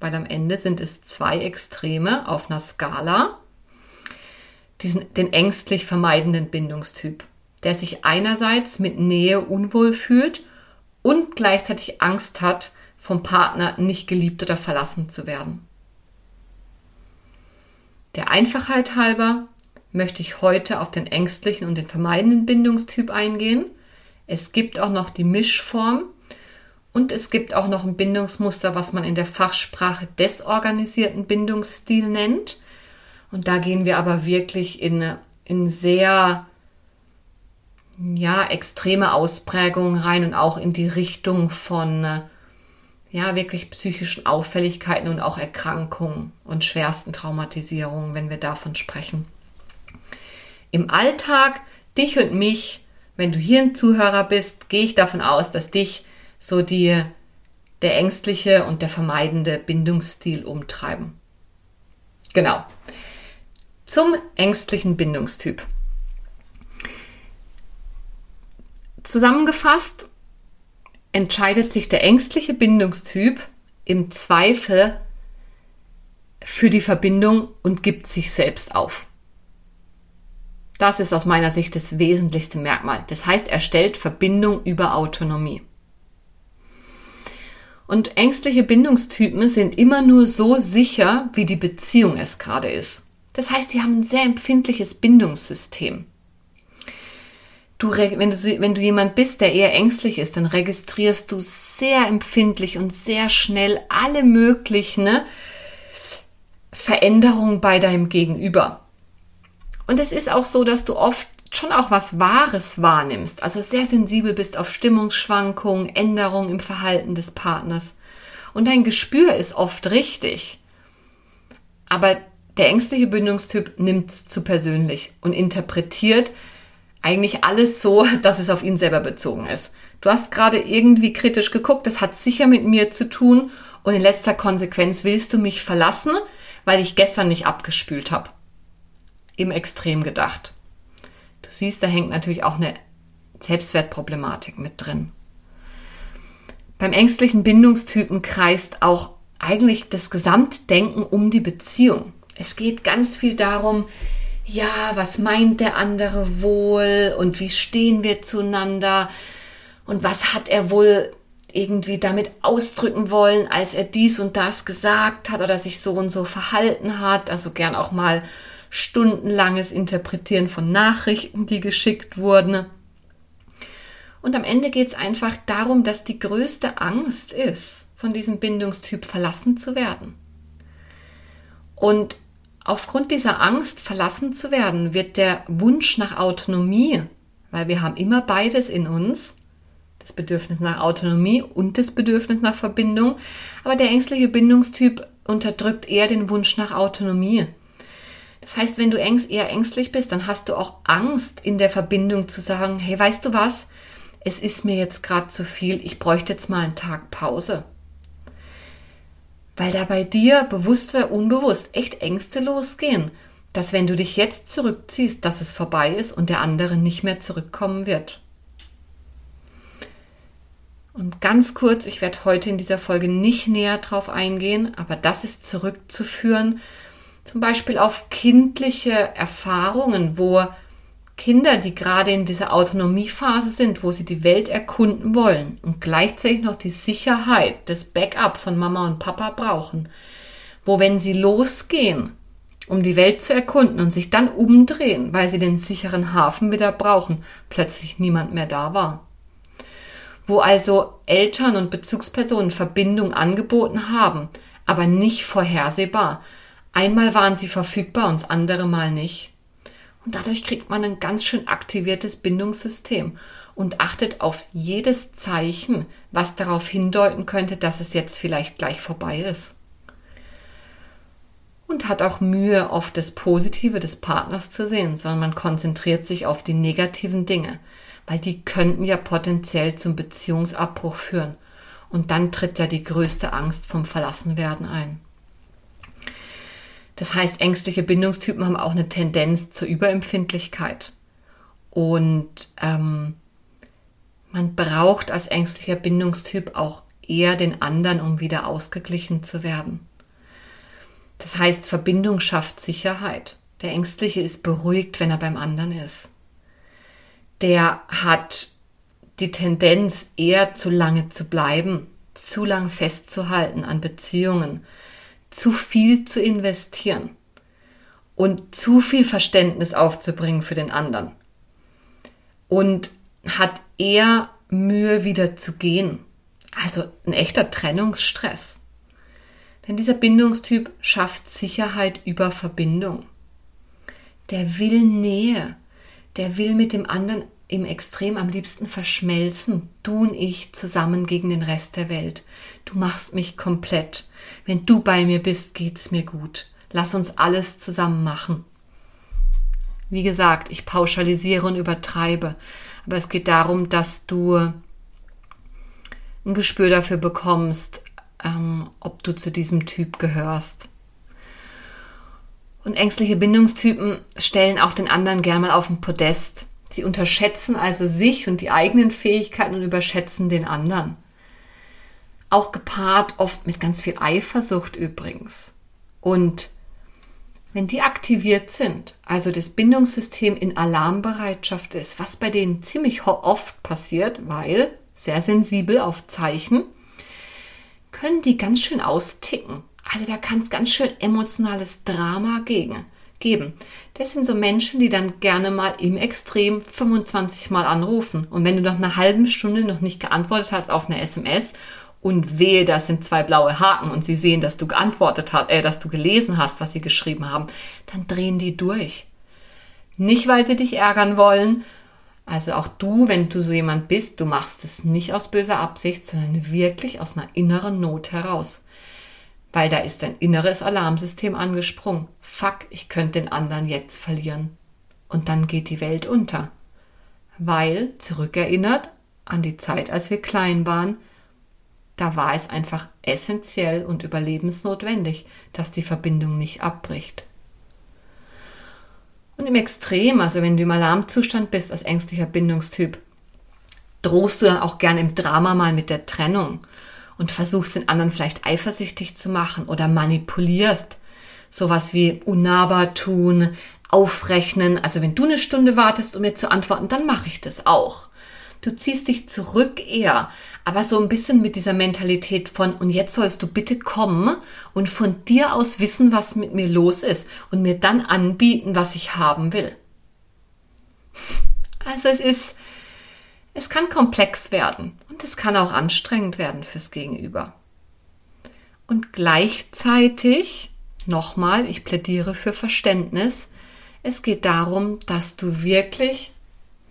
weil am Ende sind es zwei Extreme auf einer Skala. Diesen, den ängstlich vermeidenden Bindungstyp, der sich einerseits mit Nähe unwohl fühlt und gleichzeitig Angst hat, vom Partner nicht geliebt oder verlassen zu werden. Der Einfachheit halber möchte ich heute auf den ängstlichen und den vermeidenden Bindungstyp eingehen. Es gibt auch noch die Mischform, und es gibt auch noch ein Bindungsmuster, was man in der Fachsprache desorganisierten Bindungsstil nennt. Und da gehen wir aber wirklich in, in sehr ja, extreme Ausprägungen rein und auch in die Richtung von ja, wirklich psychischen Auffälligkeiten und auch Erkrankungen und schwersten Traumatisierungen, wenn wir davon sprechen. Im Alltag, dich und mich, wenn du hier ein Zuhörer bist, gehe ich davon aus, dass dich so die, der ängstliche und der vermeidende Bindungsstil umtreiben. Genau. Zum ängstlichen Bindungstyp. Zusammengefasst entscheidet sich der ängstliche Bindungstyp im Zweifel für die Verbindung und gibt sich selbst auf. Das ist aus meiner Sicht das wesentlichste Merkmal. Das heißt, er stellt Verbindung über Autonomie. Und ängstliche Bindungstypen sind immer nur so sicher, wie die Beziehung es gerade ist. Das heißt, die haben ein sehr empfindliches Bindungssystem. Du, wenn, du, wenn du jemand bist, der eher ängstlich ist, dann registrierst du sehr empfindlich und sehr schnell alle möglichen ne, Veränderungen bei deinem Gegenüber. Und es ist auch so, dass du oft schon auch was Wahres wahrnimmst, also sehr sensibel bist auf Stimmungsschwankungen, Änderungen im Verhalten des Partners. Und dein Gespür ist oft richtig. Aber der ängstliche Bindungstyp nimmt es zu persönlich und interpretiert eigentlich alles so, dass es auf ihn selber bezogen ist. Du hast gerade irgendwie kritisch geguckt, das hat sicher mit mir zu tun und in letzter Konsequenz willst du mich verlassen, weil ich gestern nicht abgespült habe. Im Extrem gedacht. Siehst, da hängt natürlich auch eine Selbstwertproblematik mit drin. Beim ängstlichen Bindungstypen kreist auch eigentlich das Gesamtdenken um die Beziehung. Es geht ganz viel darum, ja, was meint der andere wohl und wie stehen wir zueinander und was hat er wohl irgendwie damit ausdrücken wollen, als er dies und das gesagt hat oder sich so und so verhalten hat. Also gern auch mal stundenlanges Interpretieren von Nachrichten, die geschickt wurden. Und am Ende geht es einfach darum, dass die größte Angst ist, von diesem Bindungstyp verlassen zu werden. Und aufgrund dieser Angst, verlassen zu werden, wird der Wunsch nach Autonomie, weil wir haben immer beides in uns, das Bedürfnis nach Autonomie und das Bedürfnis nach Verbindung, aber der ängstliche Bindungstyp unterdrückt eher den Wunsch nach Autonomie. Das heißt, wenn du eher ängstlich bist, dann hast du auch Angst in der Verbindung zu sagen, hey, weißt du was? Es ist mir jetzt gerade zu viel, ich bräuchte jetzt mal einen Tag Pause. Weil da bei dir bewusst oder unbewusst echt Ängste losgehen, dass wenn du dich jetzt zurückziehst, dass es vorbei ist und der andere nicht mehr zurückkommen wird. Und ganz kurz, ich werde heute in dieser Folge nicht näher drauf eingehen, aber das ist zurückzuführen zum Beispiel auf kindliche Erfahrungen, wo Kinder, die gerade in dieser Autonomiephase sind, wo sie die Welt erkunden wollen und gleichzeitig noch die Sicherheit, das Backup von Mama und Papa brauchen, wo wenn sie losgehen, um die Welt zu erkunden und sich dann umdrehen, weil sie den sicheren Hafen wieder brauchen, plötzlich niemand mehr da war. Wo also Eltern und Bezugspersonen Verbindung angeboten haben, aber nicht vorhersehbar, Einmal waren sie verfügbar und das andere Mal nicht. Und dadurch kriegt man ein ganz schön aktiviertes Bindungssystem und achtet auf jedes Zeichen, was darauf hindeuten könnte, dass es jetzt vielleicht gleich vorbei ist. Und hat auch Mühe, oft das Positive des Partners zu sehen, sondern man konzentriert sich auf die negativen Dinge, weil die könnten ja potenziell zum Beziehungsabbruch führen. Und dann tritt ja die größte Angst vom Verlassenwerden ein. Das heißt, ängstliche Bindungstypen haben auch eine Tendenz zur Überempfindlichkeit. Und ähm, man braucht als ängstlicher Bindungstyp auch eher den anderen, um wieder ausgeglichen zu werden. Das heißt, Verbindung schafft Sicherheit. Der Ängstliche ist beruhigt, wenn er beim anderen ist. Der hat die Tendenz, eher zu lange zu bleiben, zu lang festzuhalten an Beziehungen, zu viel zu investieren und zu viel Verständnis aufzubringen für den anderen. Und hat eher Mühe wieder zu gehen. Also ein echter Trennungsstress. Denn dieser Bindungstyp schafft Sicherheit über Verbindung. Der will Nähe. Der will mit dem anderen im Extrem am liebsten verschmelzen. Du und ich zusammen gegen den Rest der Welt. Du machst mich komplett. Wenn du bei mir bist, geht's mir gut. Lass uns alles zusammen machen. Wie gesagt, ich pauschalisiere und übertreibe, aber es geht darum, dass du ein Gespür dafür bekommst, ähm, ob du zu diesem Typ gehörst. Und ängstliche Bindungstypen stellen auch den anderen gern mal auf den Podest. Sie unterschätzen also sich und die eigenen Fähigkeiten und überschätzen den anderen. Auch gepaart oft mit ganz viel Eifersucht übrigens. Und wenn die aktiviert sind, also das Bindungssystem in Alarmbereitschaft ist, was bei denen ziemlich oft passiert, weil sehr sensibel auf Zeichen, können die ganz schön austicken. Also da kann es ganz schön emotionales Drama gegen, geben. Das sind so Menschen, die dann gerne mal im Extrem 25 Mal anrufen. Und wenn du nach einer halben Stunde noch nicht geantwortet hast auf eine SMS und wehe, das sind zwei blaue Haken und sie sehen, dass du geantwortet hast, äh, dass du gelesen hast, was sie geschrieben haben, dann drehen die durch. Nicht, weil sie dich ärgern wollen. Also auch du, wenn du so jemand bist, du machst es nicht aus böser Absicht, sondern wirklich aus einer inneren Not heraus. Weil da ist dein inneres Alarmsystem angesprungen. Fuck, ich könnte den anderen jetzt verlieren. Und dann geht die Welt unter. Weil, zurückerinnert an die Zeit, als wir klein waren, da war es einfach essentiell und überlebensnotwendig, dass die Verbindung nicht abbricht. Und im Extrem, also wenn du im Alarmzustand bist als ängstlicher Bindungstyp, drohst du dann auch gern im Drama mal mit der Trennung und versuchst den anderen vielleicht eifersüchtig zu machen oder manipulierst. Sowas wie unnahbar tun, aufrechnen. Also wenn du eine Stunde wartest, um mir zu antworten, dann mache ich das auch. Du ziehst dich zurück eher, aber so ein bisschen mit dieser Mentalität von, und jetzt sollst du bitte kommen und von dir aus wissen, was mit mir los ist und mir dann anbieten, was ich haben will. Also es ist, es kann komplex werden und es kann auch anstrengend werden fürs Gegenüber. Und gleichzeitig, nochmal, ich plädiere für Verständnis, es geht darum, dass du wirklich,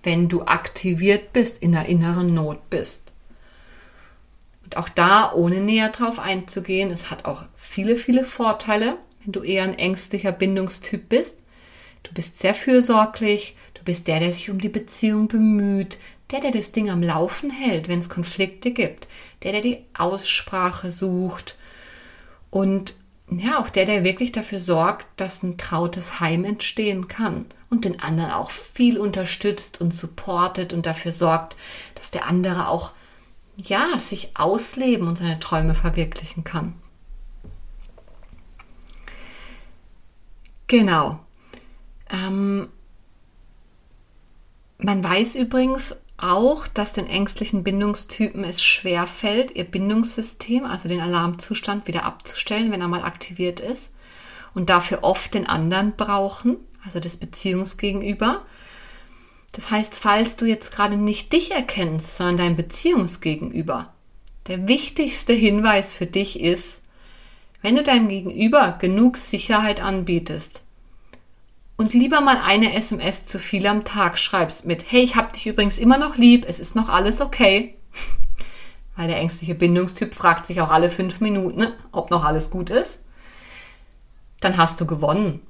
wenn du aktiviert bist, in der inneren Not bist. Und auch da, ohne näher drauf einzugehen, es hat auch viele, viele Vorteile, wenn du eher ein ängstlicher Bindungstyp bist. Du bist sehr fürsorglich, du bist der, der sich um die Beziehung bemüht, der, der das Ding am Laufen hält, wenn es Konflikte gibt, der, der die Aussprache sucht und ja, auch der, der wirklich dafür sorgt, dass ein trautes Heim entstehen kann und den anderen auch viel unterstützt und supportet und dafür sorgt, dass der andere auch ja, sich ausleben und seine Träume verwirklichen kann. Genau. Ähm, man weiß übrigens auch, dass den ängstlichen Bindungstypen es schwer fällt, ihr Bindungssystem, also den Alarmzustand, wieder abzustellen, wenn er mal aktiviert ist und dafür oft den anderen brauchen, also das Beziehungsgegenüber. Das heißt, falls du jetzt gerade nicht dich erkennst, sondern dein Beziehungsgegenüber, der wichtigste Hinweis für dich ist, wenn du deinem Gegenüber genug Sicherheit anbietest, und lieber mal eine SMS zu viel am Tag schreibst mit, hey, ich hab dich übrigens immer noch lieb, es ist noch alles okay. Weil der ängstliche Bindungstyp fragt sich auch alle fünf Minuten, ob noch alles gut ist. Dann hast du gewonnen.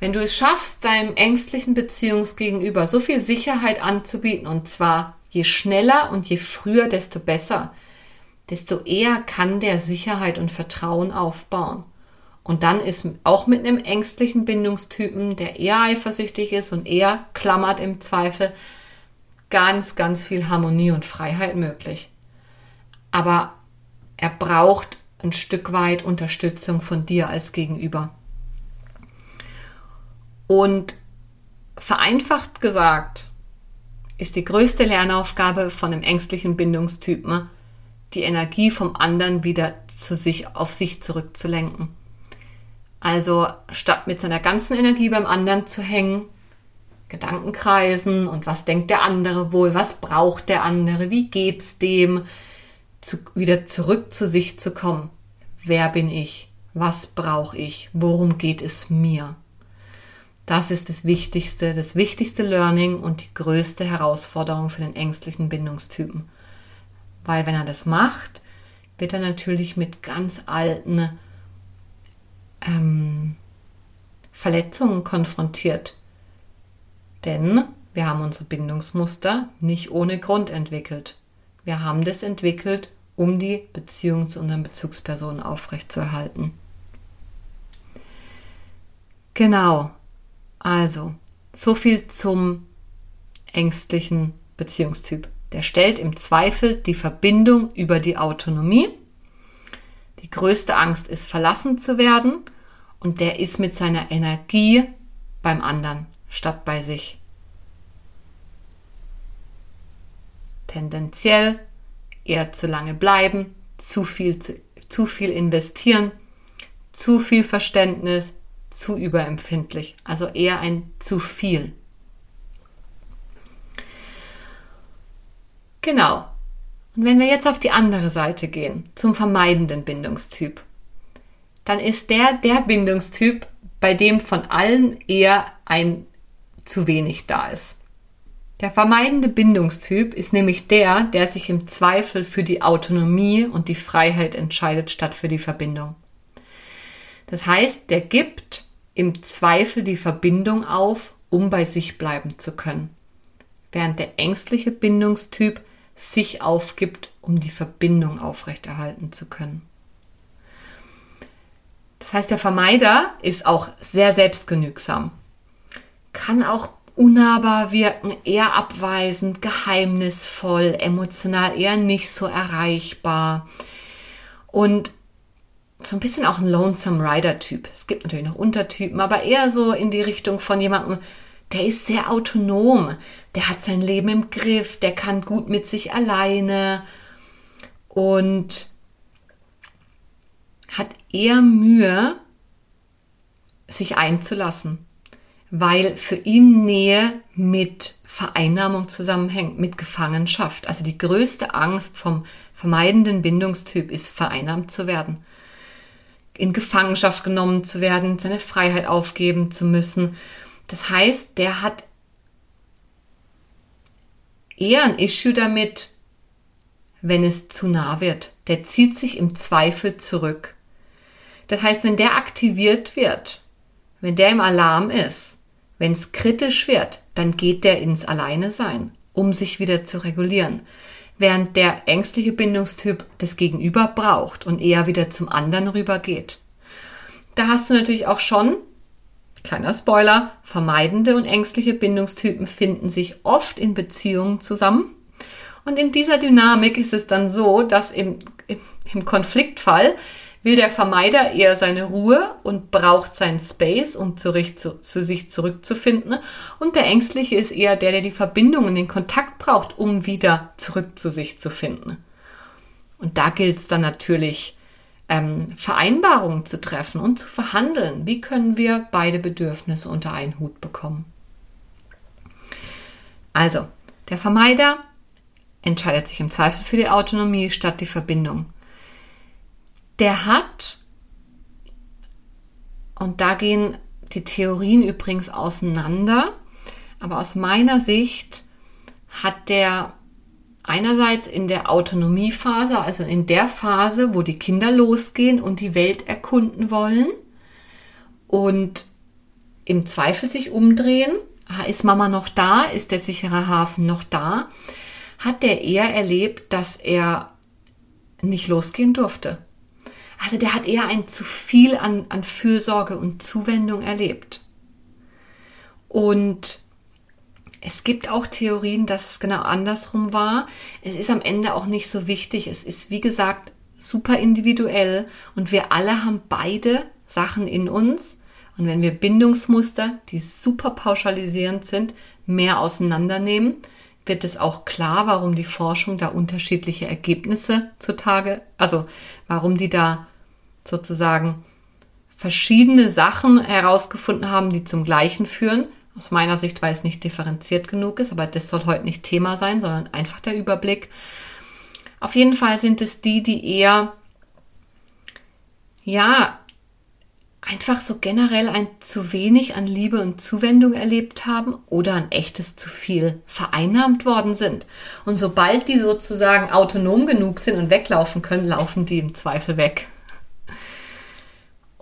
Wenn du es schaffst, deinem ängstlichen Beziehungsgegenüber so viel Sicherheit anzubieten, und zwar je schneller und je früher, desto besser, desto eher kann der Sicherheit und Vertrauen aufbauen. Und dann ist auch mit einem ängstlichen Bindungstypen, der eher eifersüchtig ist und eher klammert im Zweifel, ganz, ganz viel Harmonie und Freiheit möglich. Aber er braucht ein Stück weit Unterstützung von dir als Gegenüber. Und vereinfacht gesagt ist die größte Lernaufgabe von einem ängstlichen Bindungstypen, die Energie vom anderen wieder zu sich, auf sich zurückzulenken. Also statt mit seiner ganzen Energie beim anderen zu hängen, Gedanken kreisen und was denkt der andere wohl, was braucht der andere, wie geht's dem, zu, wieder zurück zu sich zu kommen. Wer bin ich? Was brauche ich? Worum geht es mir? Das ist das Wichtigste, das wichtigste Learning und die größte Herausforderung für den ängstlichen Bindungstypen. Weil wenn er das macht, wird er natürlich mit ganz alten ähm, Verletzungen konfrontiert. Denn wir haben unsere Bindungsmuster nicht ohne Grund entwickelt. Wir haben das entwickelt, um die Beziehung zu unseren Bezugspersonen aufrechtzuerhalten. Genau. Also, so viel zum ängstlichen Beziehungstyp. Der stellt im Zweifel die Verbindung über die Autonomie. Die größte Angst ist, verlassen zu werden und der ist mit seiner Energie beim anderen statt bei sich. Tendenziell eher zu lange bleiben, zu viel, zu, zu viel investieren, zu viel Verständnis, zu überempfindlich, also eher ein zu viel. Genau. Und wenn wir jetzt auf die andere Seite gehen, zum vermeidenden Bindungstyp, dann ist der der Bindungstyp, bei dem von allen eher ein zu wenig da ist. Der vermeidende Bindungstyp ist nämlich der, der sich im Zweifel für die Autonomie und die Freiheit entscheidet statt für die Verbindung. Das heißt, der gibt im Zweifel die Verbindung auf, um bei sich bleiben zu können. Während der ängstliche Bindungstyp sich aufgibt, um die Verbindung aufrechterhalten zu können. Das heißt, der Vermeider ist auch sehr selbstgenügsam, kann auch unnahbar wirken, eher abweisend, geheimnisvoll, emotional eher nicht so erreichbar. Und so ein bisschen auch ein Lonesome Rider Typ. Es gibt natürlich noch Untertypen, aber eher so in die Richtung von jemandem, der ist sehr autonom, der hat sein Leben im Griff, der kann gut mit sich alleine. Und eher Mühe, sich einzulassen, weil für ihn Nähe mit Vereinnahmung zusammenhängt, mit Gefangenschaft. Also die größte Angst vom vermeidenden Bindungstyp ist, vereinnahmt zu werden, in Gefangenschaft genommen zu werden, seine Freiheit aufgeben zu müssen. Das heißt, der hat eher ein Issue damit, wenn es zu nah wird. Der zieht sich im Zweifel zurück. Das heißt, wenn der aktiviert wird, wenn der im Alarm ist, wenn es kritisch wird, dann geht der ins Alleine sein, um sich wieder zu regulieren. Während der ängstliche Bindungstyp das Gegenüber braucht und eher wieder zum anderen rübergeht. Da hast du natürlich auch schon Kleiner Spoiler, vermeidende und ängstliche Bindungstypen finden sich oft in Beziehungen zusammen. Und in dieser Dynamik ist es dann so, dass im, im Konfliktfall will der Vermeider eher seine Ruhe und braucht seinen Space, um zu, zu, sich zurückzufinden. Und der Ängstliche ist eher der, der die Verbindung und den Kontakt braucht, um wieder zurück zu sich zu finden. Und da gilt es dann natürlich, ähm, Vereinbarungen zu treffen und zu verhandeln. Wie können wir beide Bedürfnisse unter einen Hut bekommen? Also, der Vermeider entscheidet sich im Zweifel für die Autonomie statt die Verbindung. Der hat, und da gehen die Theorien übrigens auseinander, aber aus meiner Sicht hat der einerseits in der Autonomiephase, also in der Phase, wo die Kinder losgehen und die Welt erkunden wollen und im Zweifel sich umdrehen, ist Mama noch da, ist der sichere Hafen noch da, hat er eher erlebt, dass er nicht losgehen durfte. Also der hat eher ein zu viel an, an Fürsorge und Zuwendung erlebt. Und es gibt auch Theorien, dass es genau andersrum war. Es ist am Ende auch nicht so wichtig. Es ist, wie gesagt, super individuell und wir alle haben beide Sachen in uns. Und wenn wir Bindungsmuster, die super pauschalisierend sind, mehr auseinandernehmen, wird es auch klar, warum die Forschung da unterschiedliche Ergebnisse zutage, also warum die da sozusagen verschiedene Sachen herausgefunden haben, die zum Gleichen führen, aus meiner Sicht, weil es nicht differenziert genug ist, aber das soll heute nicht Thema sein, sondern einfach der Überblick. Auf jeden Fall sind es die, die eher, ja, einfach so generell ein zu wenig an Liebe und Zuwendung erlebt haben oder ein echtes zu viel vereinnahmt worden sind. Und sobald die sozusagen autonom genug sind und weglaufen können, laufen die im Zweifel weg.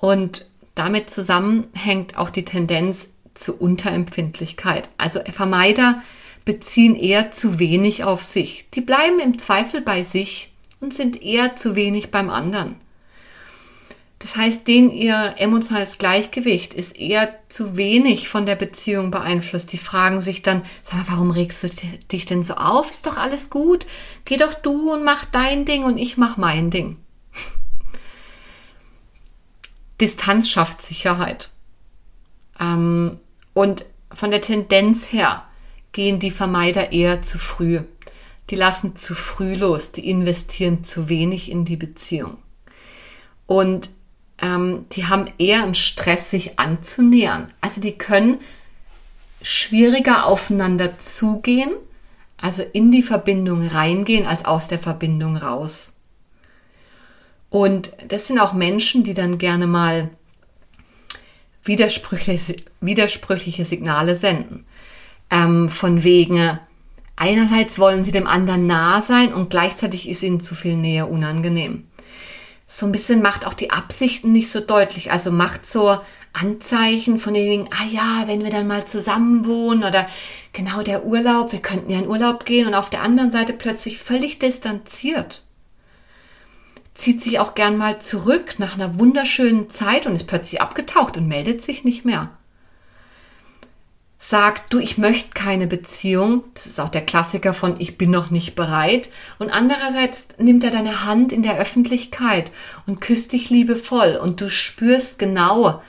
Und damit zusammenhängt auch die Tendenz, zu Unterempfindlichkeit. Also Vermeider beziehen eher zu wenig auf sich. Die bleiben im Zweifel bei sich und sind eher zu wenig beim anderen. Das heißt, denen ihr emotionales Gleichgewicht ist eher zu wenig von der Beziehung beeinflusst. Die fragen sich dann, sag mal, warum regst du dich denn so auf? Ist doch alles gut. Geh doch du und mach dein Ding und ich mach mein Ding. Distanz schafft Sicherheit. Ähm, und von der Tendenz her gehen die Vermeider eher zu früh. Die lassen zu früh los, die investieren zu wenig in die Beziehung. Und ähm, die haben eher einen Stress, sich anzunähern. Also die können schwieriger aufeinander zugehen, also in die Verbindung reingehen, als aus der Verbindung raus. Und das sind auch Menschen, die dann gerne mal widersprüchliche, widersprüchliche Signale senden. Ähm, von wegen, einerseits wollen sie dem anderen nah sein und gleichzeitig ist ihnen zu viel Nähe unangenehm. So ein bisschen macht auch die Absichten nicht so deutlich. Also macht so Anzeichen von den ah ja, wenn wir dann mal zusammen wohnen oder genau der Urlaub, wir könnten ja in Urlaub gehen und auf der anderen Seite plötzlich völlig distanziert. Zieht sich auch gern mal zurück nach einer wunderschönen Zeit und ist plötzlich abgetaucht und meldet sich nicht mehr. Sagt, du, ich möchte keine Beziehung. Das ist auch der Klassiker von ich bin noch nicht bereit. Und andererseits nimmt er deine Hand in der Öffentlichkeit und küsst dich liebevoll und du spürst genau,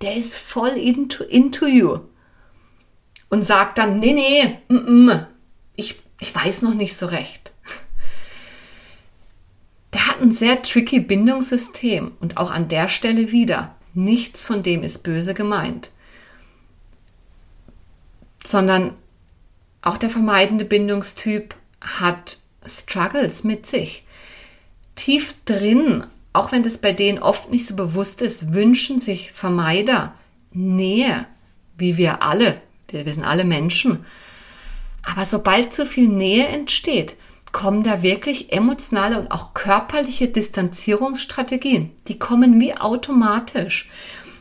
der ist voll into, into you. Und sagt dann, nee, nee, mm, mm, ich, ich weiß noch nicht so recht. Der hat ein sehr tricky Bindungssystem und auch an der Stelle wieder, nichts von dem ist böse gemeint, sondern auch der vermeidende Bindungstyp hat Struggles mit sich. Tief drin auch wenn das bei denen oft nicht so bewusst ist, wünschen sich Vermeider Nähe, wie wir alle. Wir sind alle Menschen. Aber sobald zu viel Nähe entsteht, kommen da wirklich emotionale und auch körperliche Distanzierungsstrategien. Die kommen wie automatisch.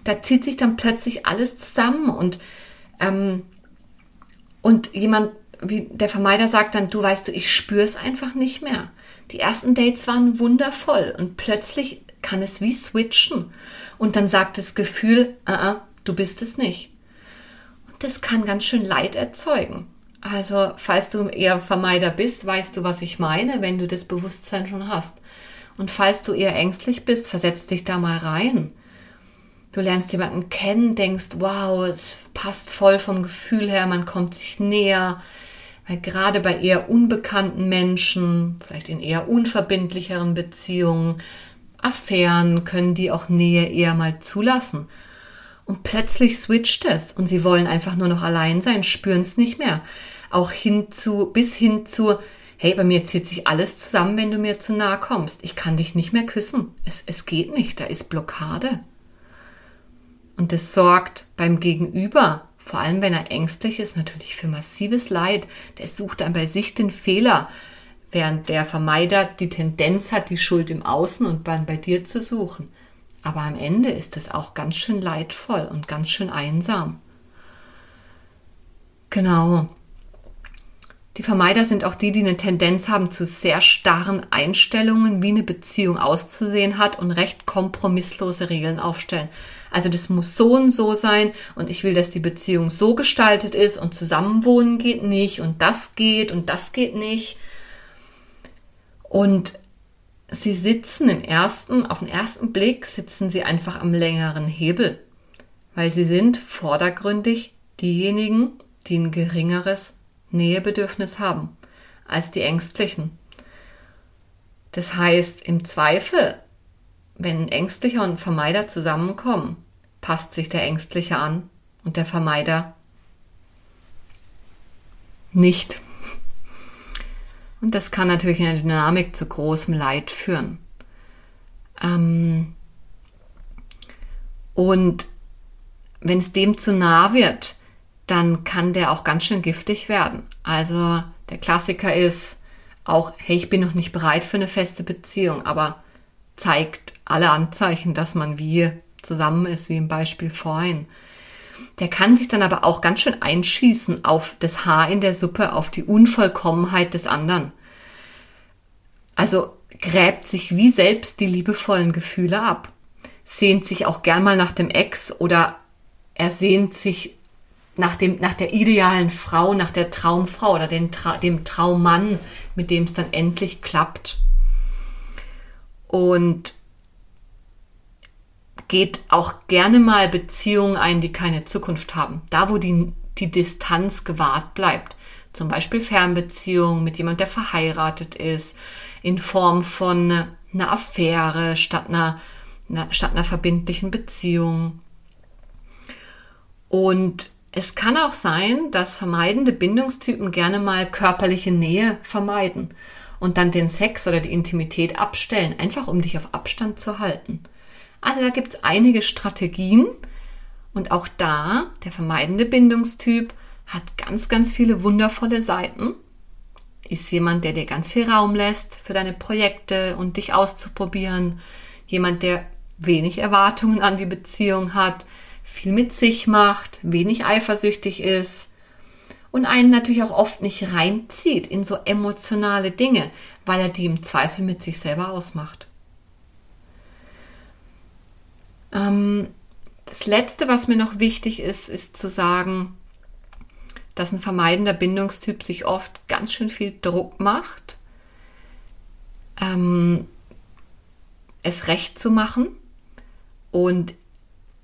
Da zieht sich dann plötzlich alles zusammen und, ähm, und jemand wie der Vermeider sagt dann, du weißt du, ich spüre es einfach nicht mehr. Die ersten Dates waren wundervoll und plötzlich kann es wie switchen. Und dann sagt das Gefühl, uh -uh, du bist es nicht. Und das kann ganz schön Leid erzeugen. Also, falls du eher Vermeider bist, weißt du, was ich meine, wenn du das Bewusstsein schon hast. Und falls du eher ängstlich bist, versetz dich da mal rein. Du lernst jemanden kennen, denkst, wow, es passt voll vom Gefühl her, man kommt sich näher, weil gerade bei eher unbekannten Menschen, vielleicht in eher unverbindlicheren Beziehungen, Affären können die auch Nähe eher mal zulassen. Und plötzlich switcht es und sie wollen einfach nur noch allein sein, spüren es nicht mehr. Auch hin zu, bis hin zu, hey, bei mir zieht sich alles zusammen, wenn du mir zu nahe kommst. Ich kann dich nicht mehr küssen. Es, es geht nicht, da ist Blockade. Und das sorgt beim Gegenüber vor allem wenn er ängstlich ist, natürlich für massives Leid. Der sucht dann bei sich den Fehler, während der Vermeider die Tendenz hat, die Schuld im Außen und bei, bei dir zu suchen. Aber am Ende ist es auch ganz schön leidvoll und ganz schön einsam. Genau. Die Vermeider sind auch die, die eine Tendenz haben zu sehr starren Einstellungen, wie eine Beziehung auszusehen hat und recht kompromisslose Regeln aufstellen. Also das muss so und so sein und ich will, dass die Beziehung so gestaltet ist und zusammenwohnen geht nicht und das geht und das geht nicht. Und sie sitzen im ersten, auf den ersten Blick sitzen sie einfach am längeren Hebel, weil sie sind vordergründig diejenigen, die ein geringeres Nähebedürfnis haben als die Ängstlichen. Das heißt, im Zweifel, wenn Ängstlicher und Vermeider zusammenkommen, passt sich der Ängstliche an und der Vermeider nicht. Und das kann natürlich in der Dynamik zu großem Leid führen. Ähm und wenn es dem zu nah wird, dann kann der auch ganz schön giftig werden. Also der Klassiker ist auch, hey, ich bin noch nicht bereit für eine feste Beziehung, aber zeigt alle Anzeichen, dass man wie zusammen ist, wie im Beispiel vorhin. Der kann sich dann aber auch ganz schön einschießen auf das Haar in der Suppe, auf die Unvollkommenheit des anderen. Also gräbt sich wie selbst die liebevollen Gefühle ab, sehnt sich auch gern mal nach dem Ex oder er sehnt sich nach, dem, nach der idealen Frau, nach der Traumfrau oder Tra dem Traummann, mit dem es dann endlich klappt. Und geht auch gerne mal Beziehungen ein, die keine Zukunft haben. Da, wo die, die Distanz gewahrt bleibt. Zum Beispiel Fernbeziehungen mit jemand, der verheiratet ist, in Form von einer Affäre statt einer statt einer verbindlichen Beziehung. Und es kann auch sein, dass vermeidende Bindungstypen gerne mal körperliche Nähe vermeiden und dann den Sex oder die Intimität abstellen, einfach um dich auf Abstand zu halten. Also da gibt es einige Strategien und auch da, der vermeidende Bindungstyp hat ganz, ganz viele wundervolle Seiten. Ist jemand, der dir ganz viel Raum lässt für deine Projekte und dich auszuprobieren. Jemand, der wenig Erwartungen an die Beziehung hat, viel mit sich macht, wenig eifersüchtig ist und einen natürlich auch oft nicht reinzieht in so emotionale Dinge, weil er die im Zweifel mit sich selber ausmacht. Ähm, das Letzte, was mir noch wichtig ist, ist zu sagen, dass ein vermeidender Bindungstyp sich oft ganz schön viel Druck macht, ähm, es recht zu machen und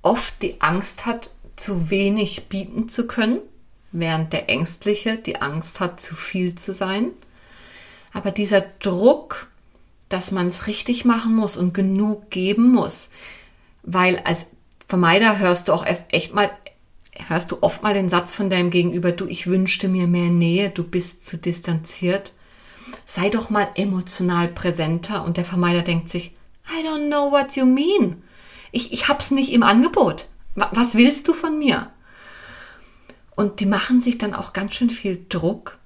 oft die Angst hat, zu wenig bieten zu können, während der Ängstliche die Angst hat, zu viel zu sein. Aber dieser Druck, dass man es richtig machen muss und genug geben muss, weil als Vermeider hörst du auch echt mal, hörst du oft mal den Satz von deinem Gegenüber, du, ich wünschte mir mehr Nähe, du bist zu distanziert. Sei doch mal emotional präsenter und der Vermeider denkt sich, I don't know what you mean. Ich, ich hab's nicht im Angebot. Was willst du von mir? Und die machen sich dann auch ganz schön viel Druck,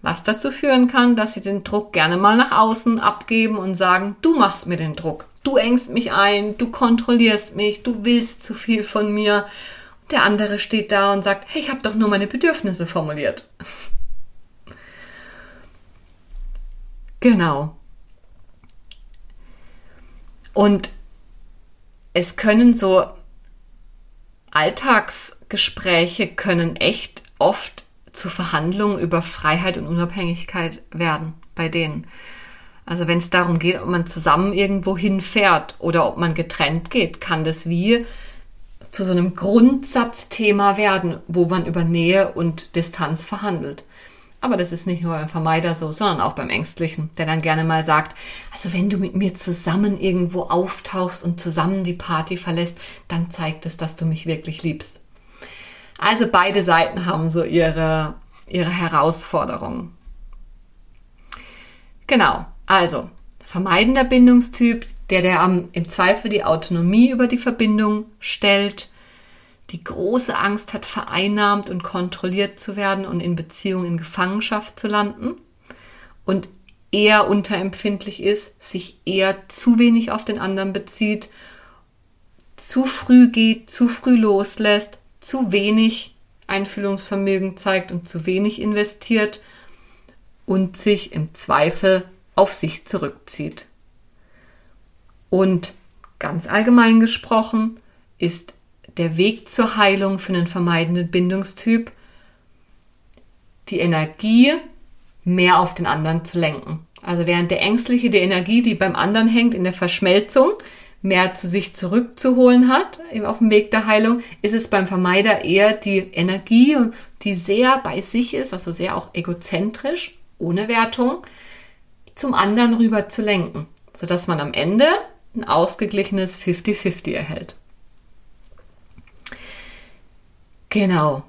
was dazu führen kann, dass sie den Druck gerne mal nach außen abgeben und sagen, du machst mir den Druck. Du engst mich ein, du kontrollierst mich, du willst zu viel von mir. Der andere steht da und sagt, hey, ich habe doch nur meine Bedürfnisse formuliert. genau. Und es können so Alltagsgespräche können echt oft zu Verhandlungen über Freiheit und Unabhängigkeit werden bei denen. Also wenn es darum geht, ob man zusammen irgendwo hinfährt oder ob man getrennt geht, kann das wie zu so einem Grundsatzthema werden, wo man über Nähe und Distanz verhandelt. Aber das ist nicht nur beim Vermeider so, sondern auch beim Ängstlichen, der dann gerne mal sagt, also wenn du mit mir zusammen irgendwo auftauchst und zusammen die Party verlässt, dann zeigt es, dass du mich wirklich liebst. Also beide Seiten haben so ihre, ihre Herausforderungen. Genau, also vermeidender Bindungstyp, der, der am, im Zweifel die Autonomie über die Verbindung stellt, die große Angst hat, vereinnahmt und kontrolliert zu werden und in Beziehungen in Gefangenschaft zu landen und eher unterempfindlich ist, sich eher zu wenig auf den anderen bezieht, zu früh geht, zu früh loslässt, zu wenig Einfühlungsvermögen zeigt und zu wenig investiert und sich im Zweifel auf sich zurückzieht. Und ganz allgemein gesprochen ist der Weg zur Heilung für einen vermeidenden Bindungstyp, die Energie mehr auf den anderen zu lenken. Also während der Ängstliche die Energie, die beim anderen hängt, in der Verschmelzung, mehr zu sich zurückzuholen hat, eben auf dem Weg der Heilung, ist es beim Vermeider eher die Energie, die sehr bei sich ist, also sehr auch egozentrisch, ohne Wertung, zum anderen rüber zu lenken, sodass man am Ende ein ausgeglichenes 50-50 erhält. Genau.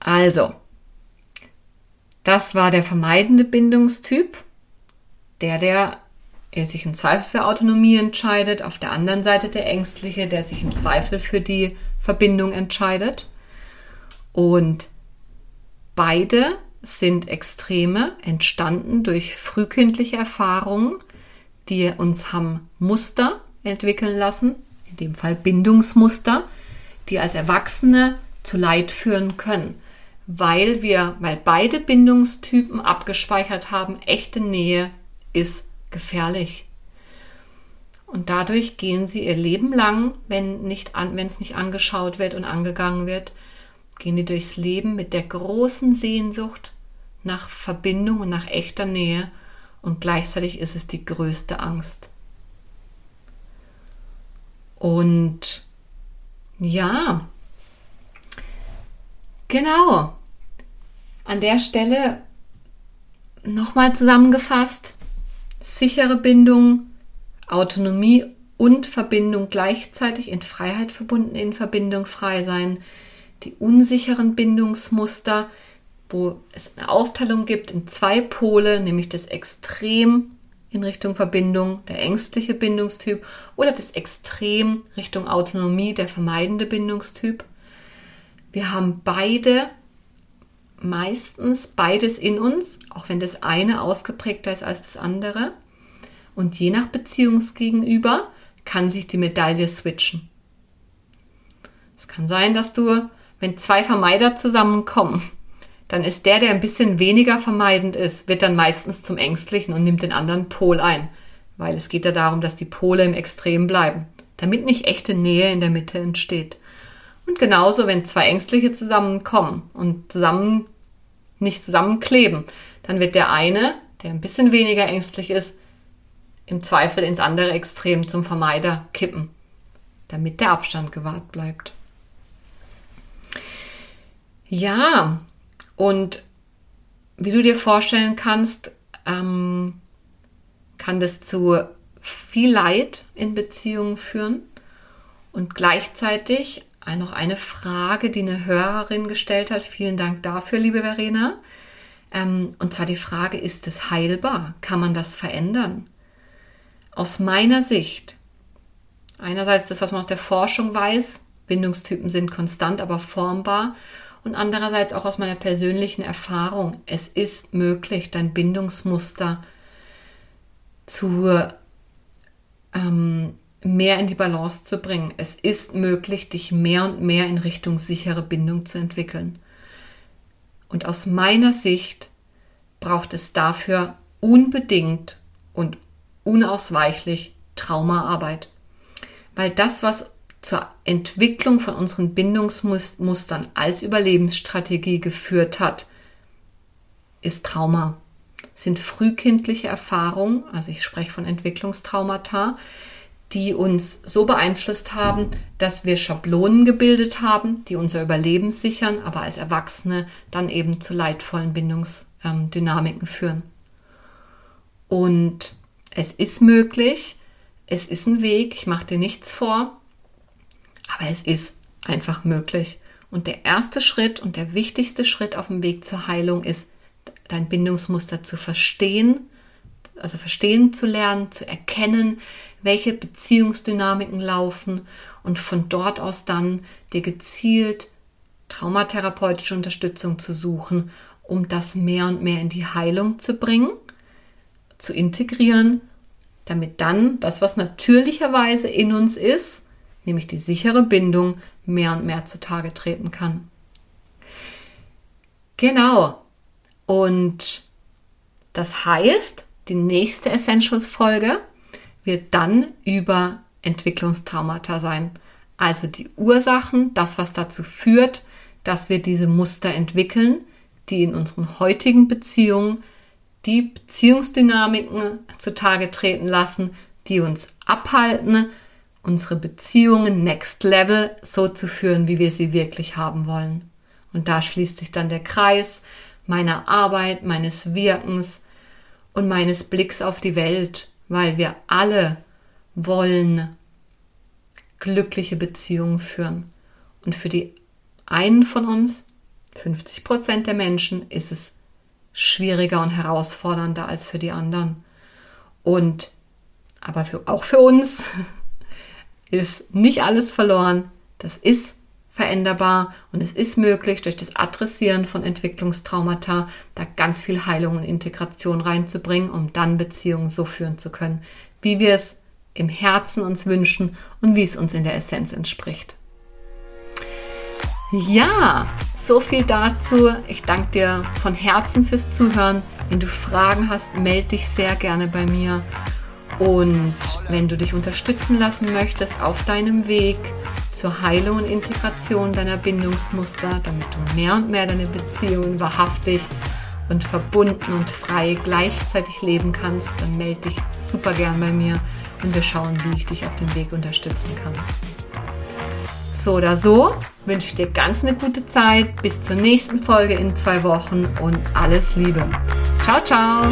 Also, das war der vermeidende Bindungstyp, der, der sich im Zweifel für Autonomie entscheidet, auf der anderen Seite der Ängstliche, der sich im Zweifel für die Verbindung entscheidet. Und beide sind Extreme entstanden durch frühkindliche Erfahrungen, die uns haben Muster entwickeln lassen, in dem Fall Bindungsmuster, die als Erwachsene zu Leid führen können, weil wir, weil beide Bindungstypen abgespeichert haben, echte Nähe ist gefährlich. Und dadurch gehen sie ihr Leben lang, wenn, nicht an, wenn es nicht angeschaut wird und angegangen wird, gehen die durchs Leben mit der großen Sehnsucht nach Verbindung und nach echter Nähe und gleichzeitig ist es die größte Angst. Und ja, Genau. An der Stelle nochmal zusammengefasst, sichere Bindung, Autonomie und Verbindung gleichzeitig in Freiheit verbunden, in Verbindung frei sein. Die unsicheren Bindungsmuster, wo es eine Aufteilung gibt in zwei Pole, nämlich das Extrem in Richtung Verbindung, der ängstliche Bindungstyp, oder das Extrem Richtung Autonomie, der vermeidende Bindungstyp. Wir haben beide meistens beides in uns, auch wenn das eine ausgeprägter ist als das andere. Und je nach Beziehungsgegenüber kann sich die Medaille switchen. Es kann sein, dass du, wenn zwei Vermeider zusammenkommen, dann ist der, der ein bisschen weniger vermeidend ist, wird dann meistens zum Ängstlichen und nimmt den anderen Pol ein. Weil es geht ja darum, dass die Pole im Extrem bleiben, damit nicht echte Nähe in der Mitte entsteht. Und genauso, wenn zwei Ängstliche zusammenkommen und zusammen nicht zusammenkleben, dann wird der eine, der ein bisschen weniger ängstlich ist, im Zweifel ins andere Extrem zum Vermeider kippen, damit der Abstand gewahrt bleibt. Ja, und wie du dir vorstellen kannst, ähm, kann das zu viel Leid in Beziehungen führen und gleichzeitig noch eine Frage, die eine Hörerin gestellt hat. Vielen Dank dafür, liebe Verena. Ähm, und zwar die Frage, ist es heilbar? Kann man das verändern? Aus meiner Sicht, einerseits das, was man aus der Forschung weiß, Bindungstypen sind konstant, aber formbar. Und andererseits auch aus meiner persönlichen Erfahrung, es ist möglich, dein Bindungsmuster zu ähm, mehr in die Balance zu bringen. Es ist möglich, dich mehr und mehr in Richtung sichere Bindung zu entwickeln. Und aus meiner Sicht braucht es dafür unbedingt und unausweichlich Traumaarbeit. Weil das, was zur Entwicklung von unseren Bindungsmustern als Überlebensstrategie geführt hat, ist Trauma. Sind frühkindliche Erfahrungen, also ich spreche von Entwicklungstraumata, die uns so beeinflusst haben, dass wir Schablonen gebildet haben, die unser Überleben sichern, aber als Erwachsene dann eben zu leidvollen Bindungsdynamiken führen. Und es ist möglich, es ist ein Weg, ich mache dir nichts vor, aber es ist einfach möglich. Und der erste Schritt und der wichtigste Schritt auf dem Weg zur Heilung ist, dein Bindungsmuster zu verstehen, also verstehen zu lernen, zu erkennen, welche Beziehungsdynamiken laufen und von dort aus dann dir gezielt traumatherapeutische Unterstützung zu suchen, um das mehr und mehr in die Heilung zu bringen zu integrieren, damit dann das, was natürlicherweise in uns ist, nämlich die sichere Bindung, mehr und mehr zutage treten kann. Genau. Und das heißt, die nächste Essentials-Folge wird dann über Entwicklungstraumata sein. Also die Ursachen, das, was dazu führt, dass wir diese Muster entwickeln, die in unseren heutigen Beziehungen die Beziehungsdynamiken zutage treten lassen, die uns abhalten, unsere Beziehungen next level so zu führen, wie wir sie wirklich haben wollen. Und da schließt sich dann der Kreis meiner Arbeit, meines Wirkens und meines Blicks auf die Welt, weil wir alle wollen glückliche Beziehungen führen. Und für die einen von uns, 50 Prozent der Menschen, ist es schwieriger und herausfordernder als für die anderen. Und aber für, auch für uns ist nicht alles verloren. Das ist veränderbar und es ist möglich, durch das Adressieren von Entwicklungstraumata da ganz viel Heilung und Integration reinzubringen, um dann Beziehungen so führen zu können, wie wir es im Herzen uns wünschen und wie es uns in der Essenz entspricht. Ja, so viel dazu. Ich danke dir von Herzen fürs Zuhören. Wenn du Fragen hast, melde dich sehr gerne bei mir. Und wenn du dich unterstützen lassen möchtest auf deinem Weg zur Heilung und Integration deiner Bindungsmuster, damit du mehr und mehr deine Beziehungen wahrhaftig und verbunden und frei gleichzeitig leben kannst, dann melde dich super gern bei mir und wir schauen, wie ich dich auf dem Weg unterstützen kann. So oder so wünsche ich dir ganz eine gute Zeit. Bis zur nächsten Folge in zwei Wochen und alles Liebe. Ciao, ciao.